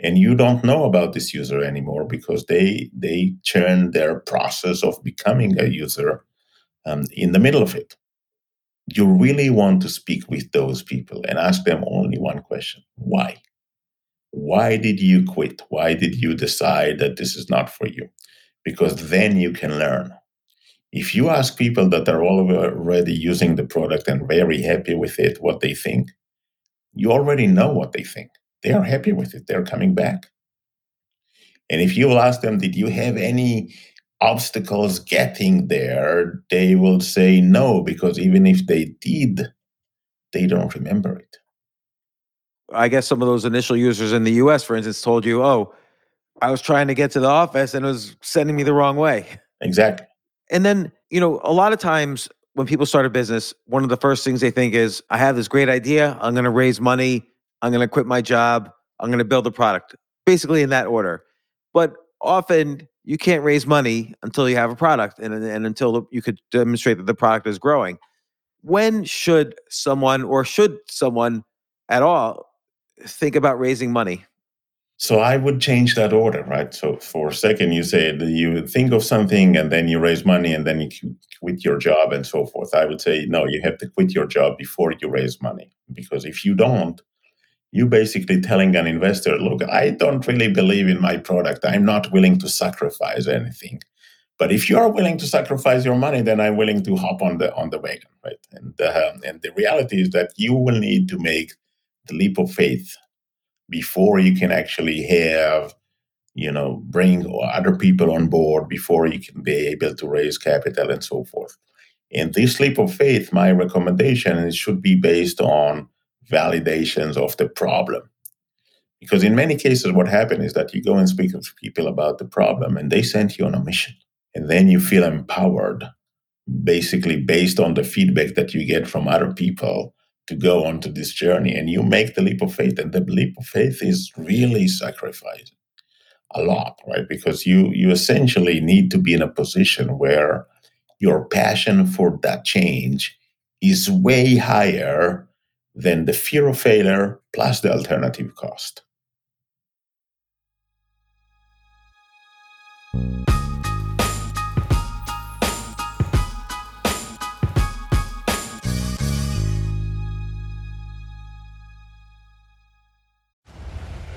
S4: And you don't know about this user anymore because they they turn their process of becoming a user um, in the middle of it. You really want to speak with those people and ask them only one question: Why? Why did you quit? Why did you decide that this is not for you? Because then you can learn. If you ask people that are already using the product and very happy with it, what they think, you already know what they think. They are happy with it, they're coming back. And if you ask them, did you have any obstacles getting there? They will say no, because even if they did, they don't remember it.
S1: I guess some of those initial users in the US, for instance, told you, oh, I was trying to get to the office and it was sending me the wrong way.
S4: Exactly.
S1: And then, you know, a lot of times when people start a business, one of the first things they think is, I have this great idea. I'm going to raise money. I'm going to quit my job. I'm going to build a product, basically in that order. But often you can't raise money until you have a product and, and until you could demonstrate that the product is growing. When should someone or should someone at all think about raising money?
S4: So I would change that order, right? So for a second, you say you think of something and then you raise money and then you quit your job and so forth. I would say, no, you have to quit your job before you raise money. Because if you don't, you're basically telling an investor, look, I don't really believe in my product. I'm not willing to sacrifice anything. But if you are willing to sacrifice your money, then I'm willing to hop on the on the wagon, right? And uh, and the reality is that you will need to make the leap of faith before you can actually have you know bring other people on board before you can be able to raise capital and so forth. In this leap of faith my recommendation is should be based on validations of the problem. Because in many cases what happens is that you go and speak to people about the problem and they send you on a mission. And then you feel empowered basically based on the feedback that you get from other people to go onto this journey and you make the leap of faith and the leap of faith is really sacrificing a lot right? Because you you essentially need to be in a position where your passion for that change is way higher than the fear of failure plus the alternative cost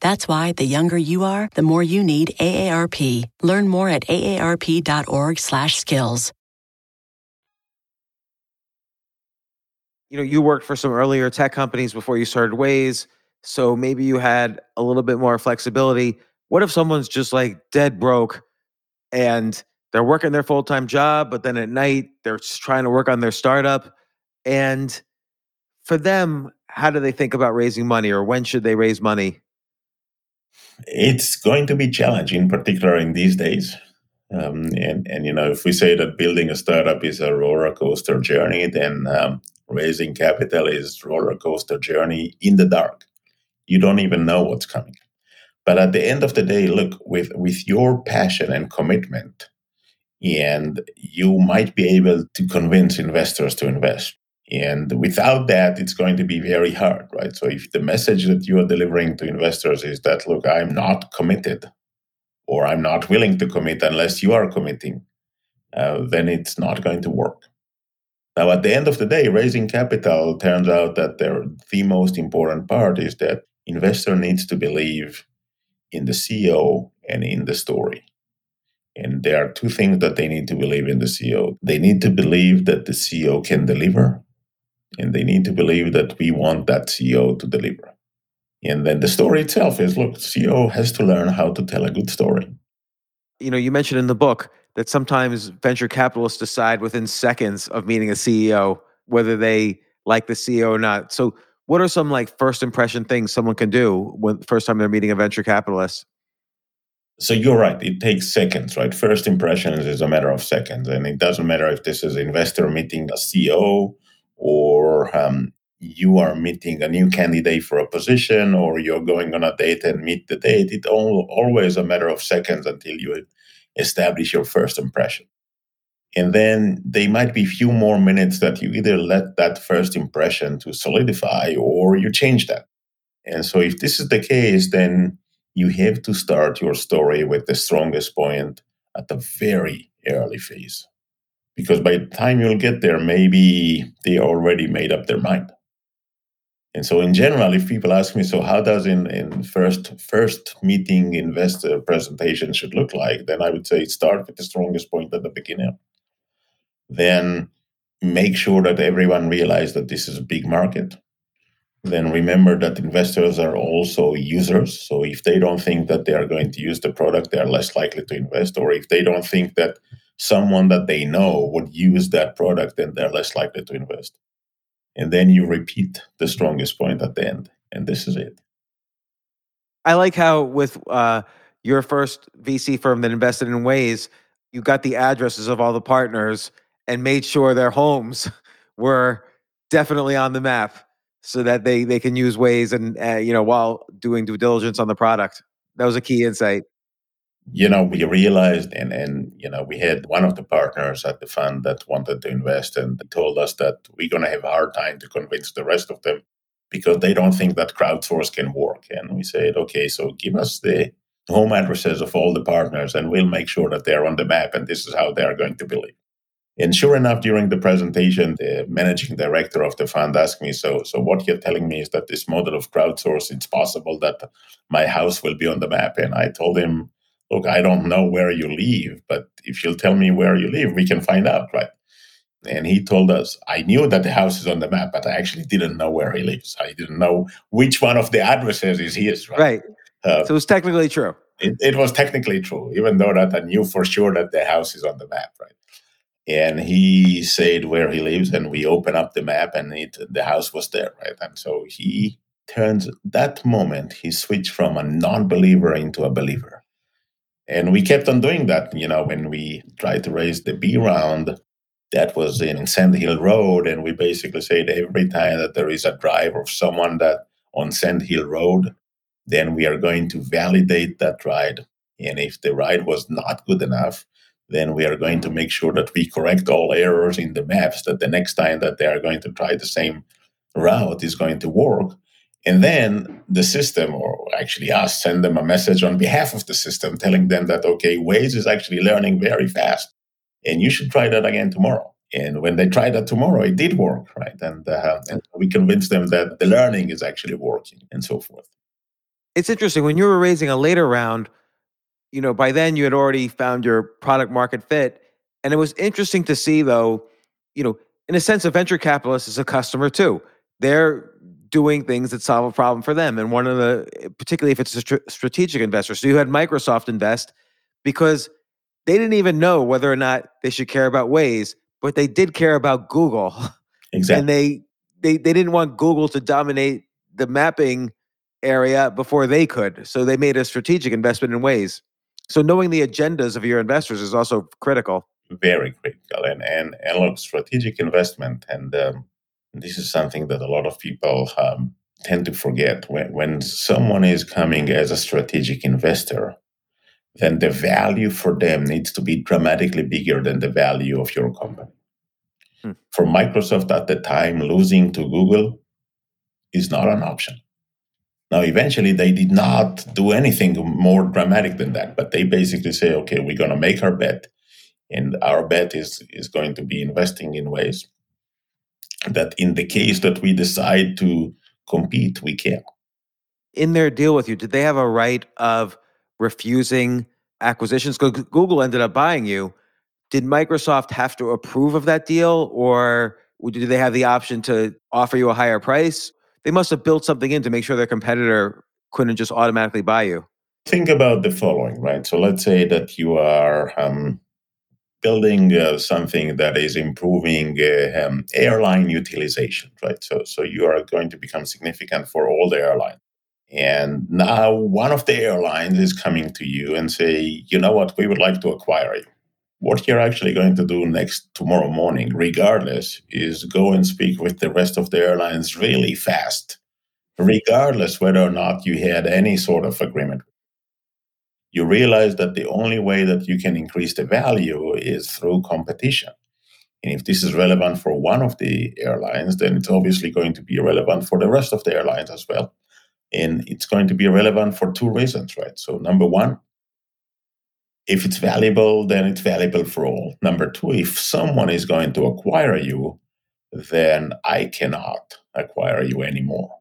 S5: That's why the younger you are, the more you need AARP. Learn more at aarp.org/skills.
S1: You know, you worked for some earlier tech companies before you started Waze, so maybe you had a little bit more flexibility. What if someone's just like dead broke and they're working their full-time job, but then at night they're trying to work on their startup and for them, how do they think about raising money or when should they raise money?
S4: It's going to be challenging, particularly in these days. Um, and, and, you know, if we say that building a startup is a roller coaster journey, then um, raising capital is roller coaster journey in the dark. You don't even know what's coming. But at the end of the day, look, with, with your passion and commitment, and you might be able to convince investors to invest. And without that, it's going to be very hard, right? So if the message that you are delivering to investors is that, look, I'm not committed or I'm not willing to commit unless you are committing, uh, then it's not going to work. Now, at the end of the day, raising capital turns out that the most important part is that investor needs to believe in the CEO and in the story. And there are two things that they need to believe in the CEO. They need to believe that the CEO can deliver, and they need to believe that we want that CEO to deliver. And then the story itself is look, CEO has to learn how to tell a good story.
S1: You know, you mentioned in the book that sometimes venture capitalists decide within seconds of meeting a CEO whether they like the CEO or not. So, what are some like first impression things someone can do when first time they're meeting a venture capitalist?
S4: So you're right. It takes seconds, right? First impressions is a matter of seconds, and it doesn't matter if this is an investor meeting a CEO or um, you are meeting a new candidate for a position or you're going on a date and meet the date. It's all, always a matter of seconds until you establish your first impression. And then they might be few more minutes that you either let that first impression to solidify or you change that. And so if this is the case, then you have to start your story with the strongest point at the very early phase because by the time you'll get there, maybe they already made up their mind. And so, in general, if people ask me, so how does in, in first first meeting investor presentation should look like? Then I would say start with the strongest point at the beginning. Then make sure that everyone realizes that this is a big market. Then remember that investors are also users. So if they don't think that they are going to use the product, they are less likely to invest. Or if they don't think that someone that they know would use that product, then they're less likely to invest. And then you repeat the strongest point at the end. And this is it.
S1: I like how with uh, your first VC firm that invested in Waze, you got the addresses of all the partners and made sure their homes *laughs* were definitely on the map so that they they can use Waze and uh, you know while doing due diligence on the product. That was a key insight
S4: you know we realized and and you know we had one of the partners at the fund that wanted to invest and they told us that we're going to have a hard time to convince the rest of them because they don't think that crowdsource can work. And we said okay so give us the home addresses of all the partners and we'll make sure that they're on the map and this is how they're going to believe. And sure enough during the presentation the managing director of the fund asked me so so what you're telling me is that this model of crowdsource it's possible that my house will be on the map? And i told him look, I don't know where you live, but if you'll tell me where you live, we can find out, right? And he told us, I knew that the house is on the map, but I actually didn't know where he lives. I didn't know which one of the addresses is his. Right.
S1: Right.
S4: Uh,
S1: So it's technically true.
S4: it, it was technically true, even though that I knew for sure that the house is on the map, right? And he said where he lives, and we open up the map, and it the house was there, right? And so he turns that moment he switched from a non-believer into a believer, and we kept on doing that. You know, when we tried to raise the B round, that was in Sand Hill Road, and we basically said every time that there is a drive of someone that on Sand Hill Road then we are going to validate that ride. And if the ride was not good enough, then we are going to make sure that we correct all errors in the maps that the next time that they are going to try the same route is going to work. And then the system, or actually us, send them a message on behalf of the system telling them that, okay, Waze is actually learning very fast and you should try that again tomorrow. And when they tried that tomorrow, it did work, right? And, uh, and we convinced them that the learning is actually working and so forth.
S1: It's interesting when you were raising a later round, you know, by then you had already found your product market fit. And it was interesting to see, though, you know, in a sense, a venture capitalist is a customer too. They're doing things that solve a problem for them. And one of the, particularly if it's a str- strategic investor. So you had Microsoft invest because they didn't even know whether or not they should care about Waze, but they did care about Google. *laughs*
S4: Exactly.
S1: And they, they, they didn't want Google to dominate the mapping area before they could. So they made a strategic investment in Waze. So knowing the agendas of your investors is also critical.
S4: very critical and and, and look strategic investment and um, this is something that a lot of people um, tend to forget. When when someone is coming as a strategic investor then the value for them needs to be dramatically bigger than the value of your company.
S1: Hmm.
S4: for microsoft at the time losing to google is not an option. Now eventually they did not do anything more dramatic than that but they basically say okay we're going to make our bet and our bet is is going to be investing in Waze that in the case that we decide to compete we can
S1: In their deal with you, did they have a right of refusing acquisitions? Google ended up buying you. Did Microsoft have to approve of that deal, or did they have the option to offer you a higher price? They must have built something in to make sure their competitor couldn't just automatically buy you.
S4: think about the following right so let's say that you are um, building uh, something that is improving uh, um, airline utilization right? So so you are going to become significant for all the airlines and now one of the airlines is coming to you and say you know what? We would like to acquire you. What you're actually going to do next tomorrow morning regardless is go and speak with the rest of the airlines really fast regardless whether or not you had any sort of agreement you realize that the only way that you can increase the value is through competition. And if this is relevant for one of the airlines, then it's obviously going to be relevant for the rest of the airlines as well. And it's going to be relevant for two reasons, right? So, number one, if it's valuable, then it's valuable for all. Number two, if someone is going to acquire you, then I cannot acquire you anymore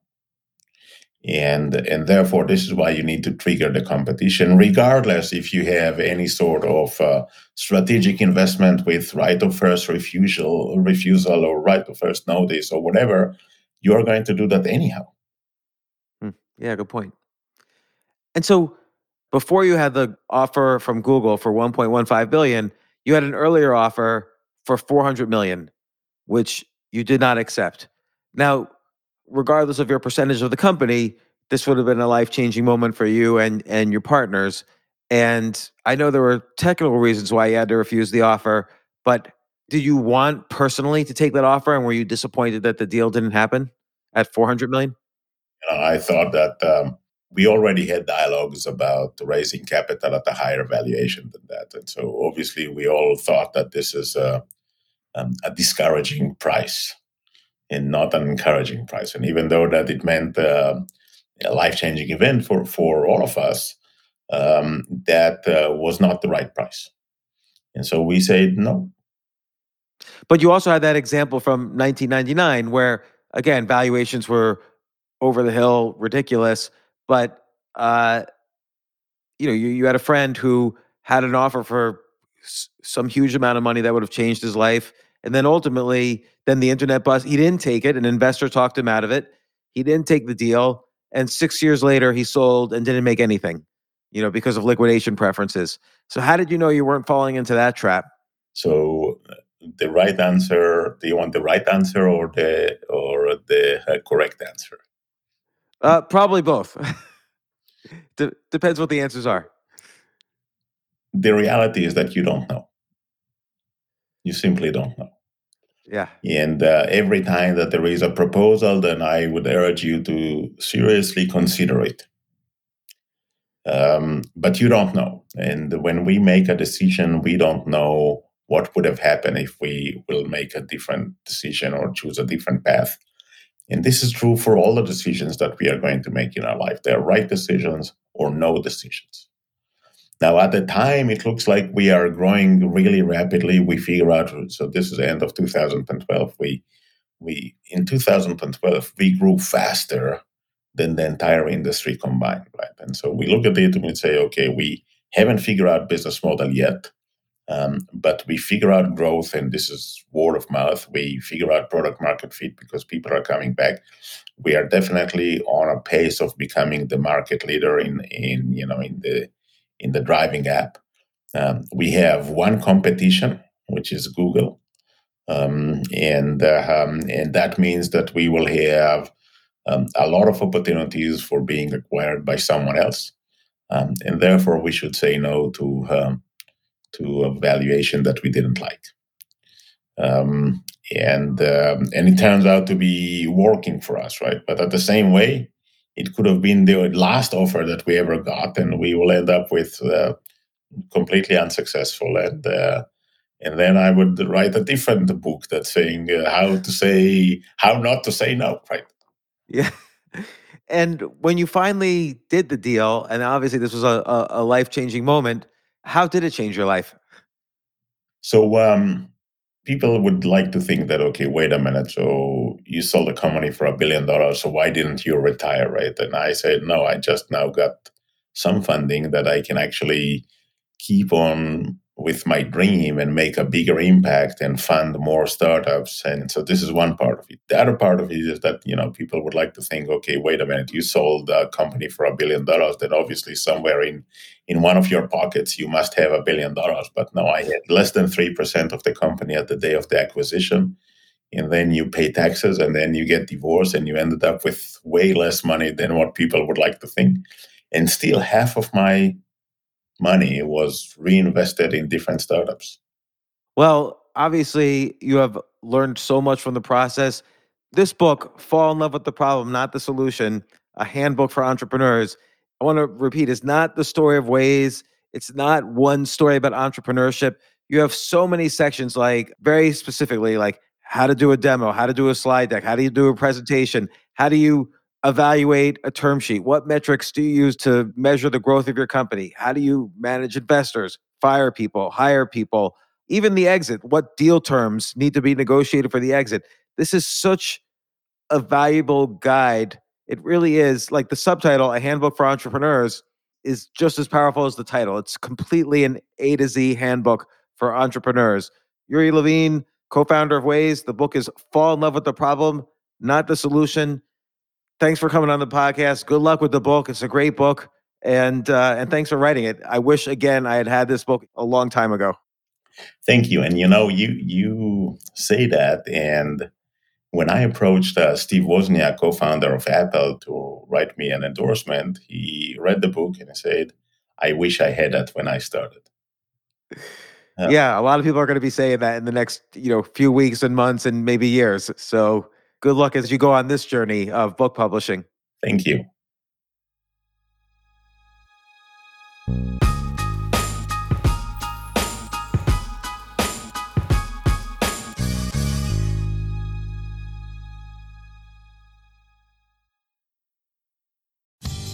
S4: and and therefore this is why you need to trigger the competition regardless if you have any sort of uh, strategic investment with right of first refusal refusal or right of first notice or whatever you are going to do that anyhow
S1: Hmm. Yeah, good point. And so before you had the offer from Google for 1.15 billion, you had an earlier offer for 400 million, which you did not accept. Now, regardless of your percentage of the company, this would have been a life-changing moment for you and and your partners. And I know there were technical reasons why you had to refuse the offer, but did you want personally to take that offer and were you disappointed that the deal didn't happen at 400 million?
S4: You know, I thought that um, we already had dialogues about raising capital at a higher valuation than that, and so obviously we all thought that this is a, um, a discouraging price and not an encouraging price. And even though that it meant uh, a life-changing event for for all of us, um, that uh, was not the right price. And so we said no.
S1: But you also had that example from 1999 where again valuations were over the hill, ridiculous, but uh you know, you, you had a friend who had an offer for s- some huge amount of money that would have changed his life And then ultimately, then the internet bust. He didn't take it. An investor talked him out of it. He didn't take the deal. And six years later, he sold and didn't make anything, you know, because of liquidation preferences. So, how did you know you weren't falling into that trap?
S4: So, the right answer. Do you want the right answer or the or the uh, correct answer?
S1: Uh, probably both. *laughs* D- depends what the answers are.
S4: The reality is that you don't know. You simply don't know.
S1: Yeah.
S4: And uh, every time that there is a proposal, then I would urge you to seriously consider it. Um, but you don't know. And when we make a decision, we don't know what would have happened if we will make a different decision or choose a different path. And this is true for all the decisions that we are going to make in our life. They are right decisions or no decisions. Now, at the time, it looks like we are growing really rapidly. We figure out, so this is the end of 2012. We, we in 2012, we grew faster than the entire industry combined, right? And so we look at it and we say, okay, we haven't figured out business model yet, um, but we figure out growth, and this is word of mouth. We figure out product market fit because people are coming back. We are definitely on a pace of becoming the market leader in in you know in the in the driving app. Um, we have one competition, which is Google, um, and uh, um, and that means that we will have um, a lot of opportunities for being acquired by someone else, um, and therefore we should say no to um, to a valuation that we didn't like. And and it turns out to be working for us, right? But at the same way, it could have been the last offer that we ever got, and we will end up with uh, completely unsuccessful. And uh, and then I would write a different book that's saying uh, how to say how not to say no, right?
S1: Yeah. *laughs* And when you finally did the deal, and obviously this was a, a, life changing moment, how did it change your life?
S4: So um, people would like to think that okay, wait a minute. So you sold a company for a billion dollars. So why didn't you retire, right? And I said, no, I just now got some funding that I can actually keep on with my dream and make a bigger impact and fund more startups. And so this is one part of it. The other part of it is that, you know, people would like to think, okay, wait a minute, you sold a company for a billion dollars, then obviously somewhere in in one of your pockets you must have a billion dollars. But no, I had less than three percent of the company at the day of the acquisition. And then you pay taxes and then you get divorced and you ended up with way less money than what people would like to think. And still half of my money was reinvested in different startups.
S1: Well, obviously, you have learned so much from the process. This book, Fall in Love with the Problem, Not the Solution, a handbook for entrepreneurs. I want to repeat it's not the story of Waze, it's not one story about entrepreneurship. You have so many sections, like very specifically, like how to do a demo, how to do a slide deck, how do you do a presentation, how do you evaluate a term sheet? What metrics do you use to measure the growth of your company? How do you manage investors, fire people, hire people, even the exit? What deal terms need to be negotiated for the exit? This is such a valuable guide. It really is like the subtitle, A Handbook for Entrepreneurs, is just as powerful as the title. It's completely an A to Z handbook for entrepreneurs. Uri Levine, co founder of Waze, the book is Fall in Love with the Problem, Not the Solution thanks for coming on the podcast. Good luck with the book. It's a great book, and uh, and thanks for writing it. I wish again I had had this book a long time ago.
S4: Thank you. And you know, you you say that, and when I approached uh, Steve Wozniak, co-founder of Apple, to write me an endorsement, he read the book and he said, "I wish I had that when I started."
S1: Uh, yeah, a lot of people are going to be saying that in the next, you know, few weeks and months and maybe years. So good luck as you go on this journey of book publishing.
S4: Thank you.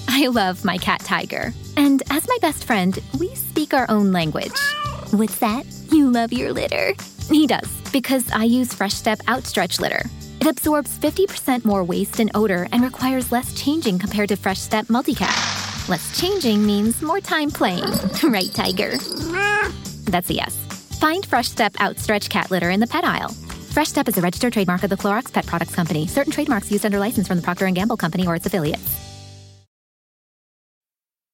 S6: I love my cat Tiger. And as my best friend, we speak our own language. What's that? You love your litter? He does, because I use Fresh Step Outstretch Litter. Absorbs 50% more waste and odor and requires less changing compared to Fresh Step Multicat. Less changing means more time playing. *laughs* right, Tiger? That's a yes. Find Fresh Step Outstretch Cat Litter in the pet aisle. Fresh Step is a registered trademark of the Clorox Pet Products Company. Certain trademarks used under license from the Procter & Gamble Company or its affiliates.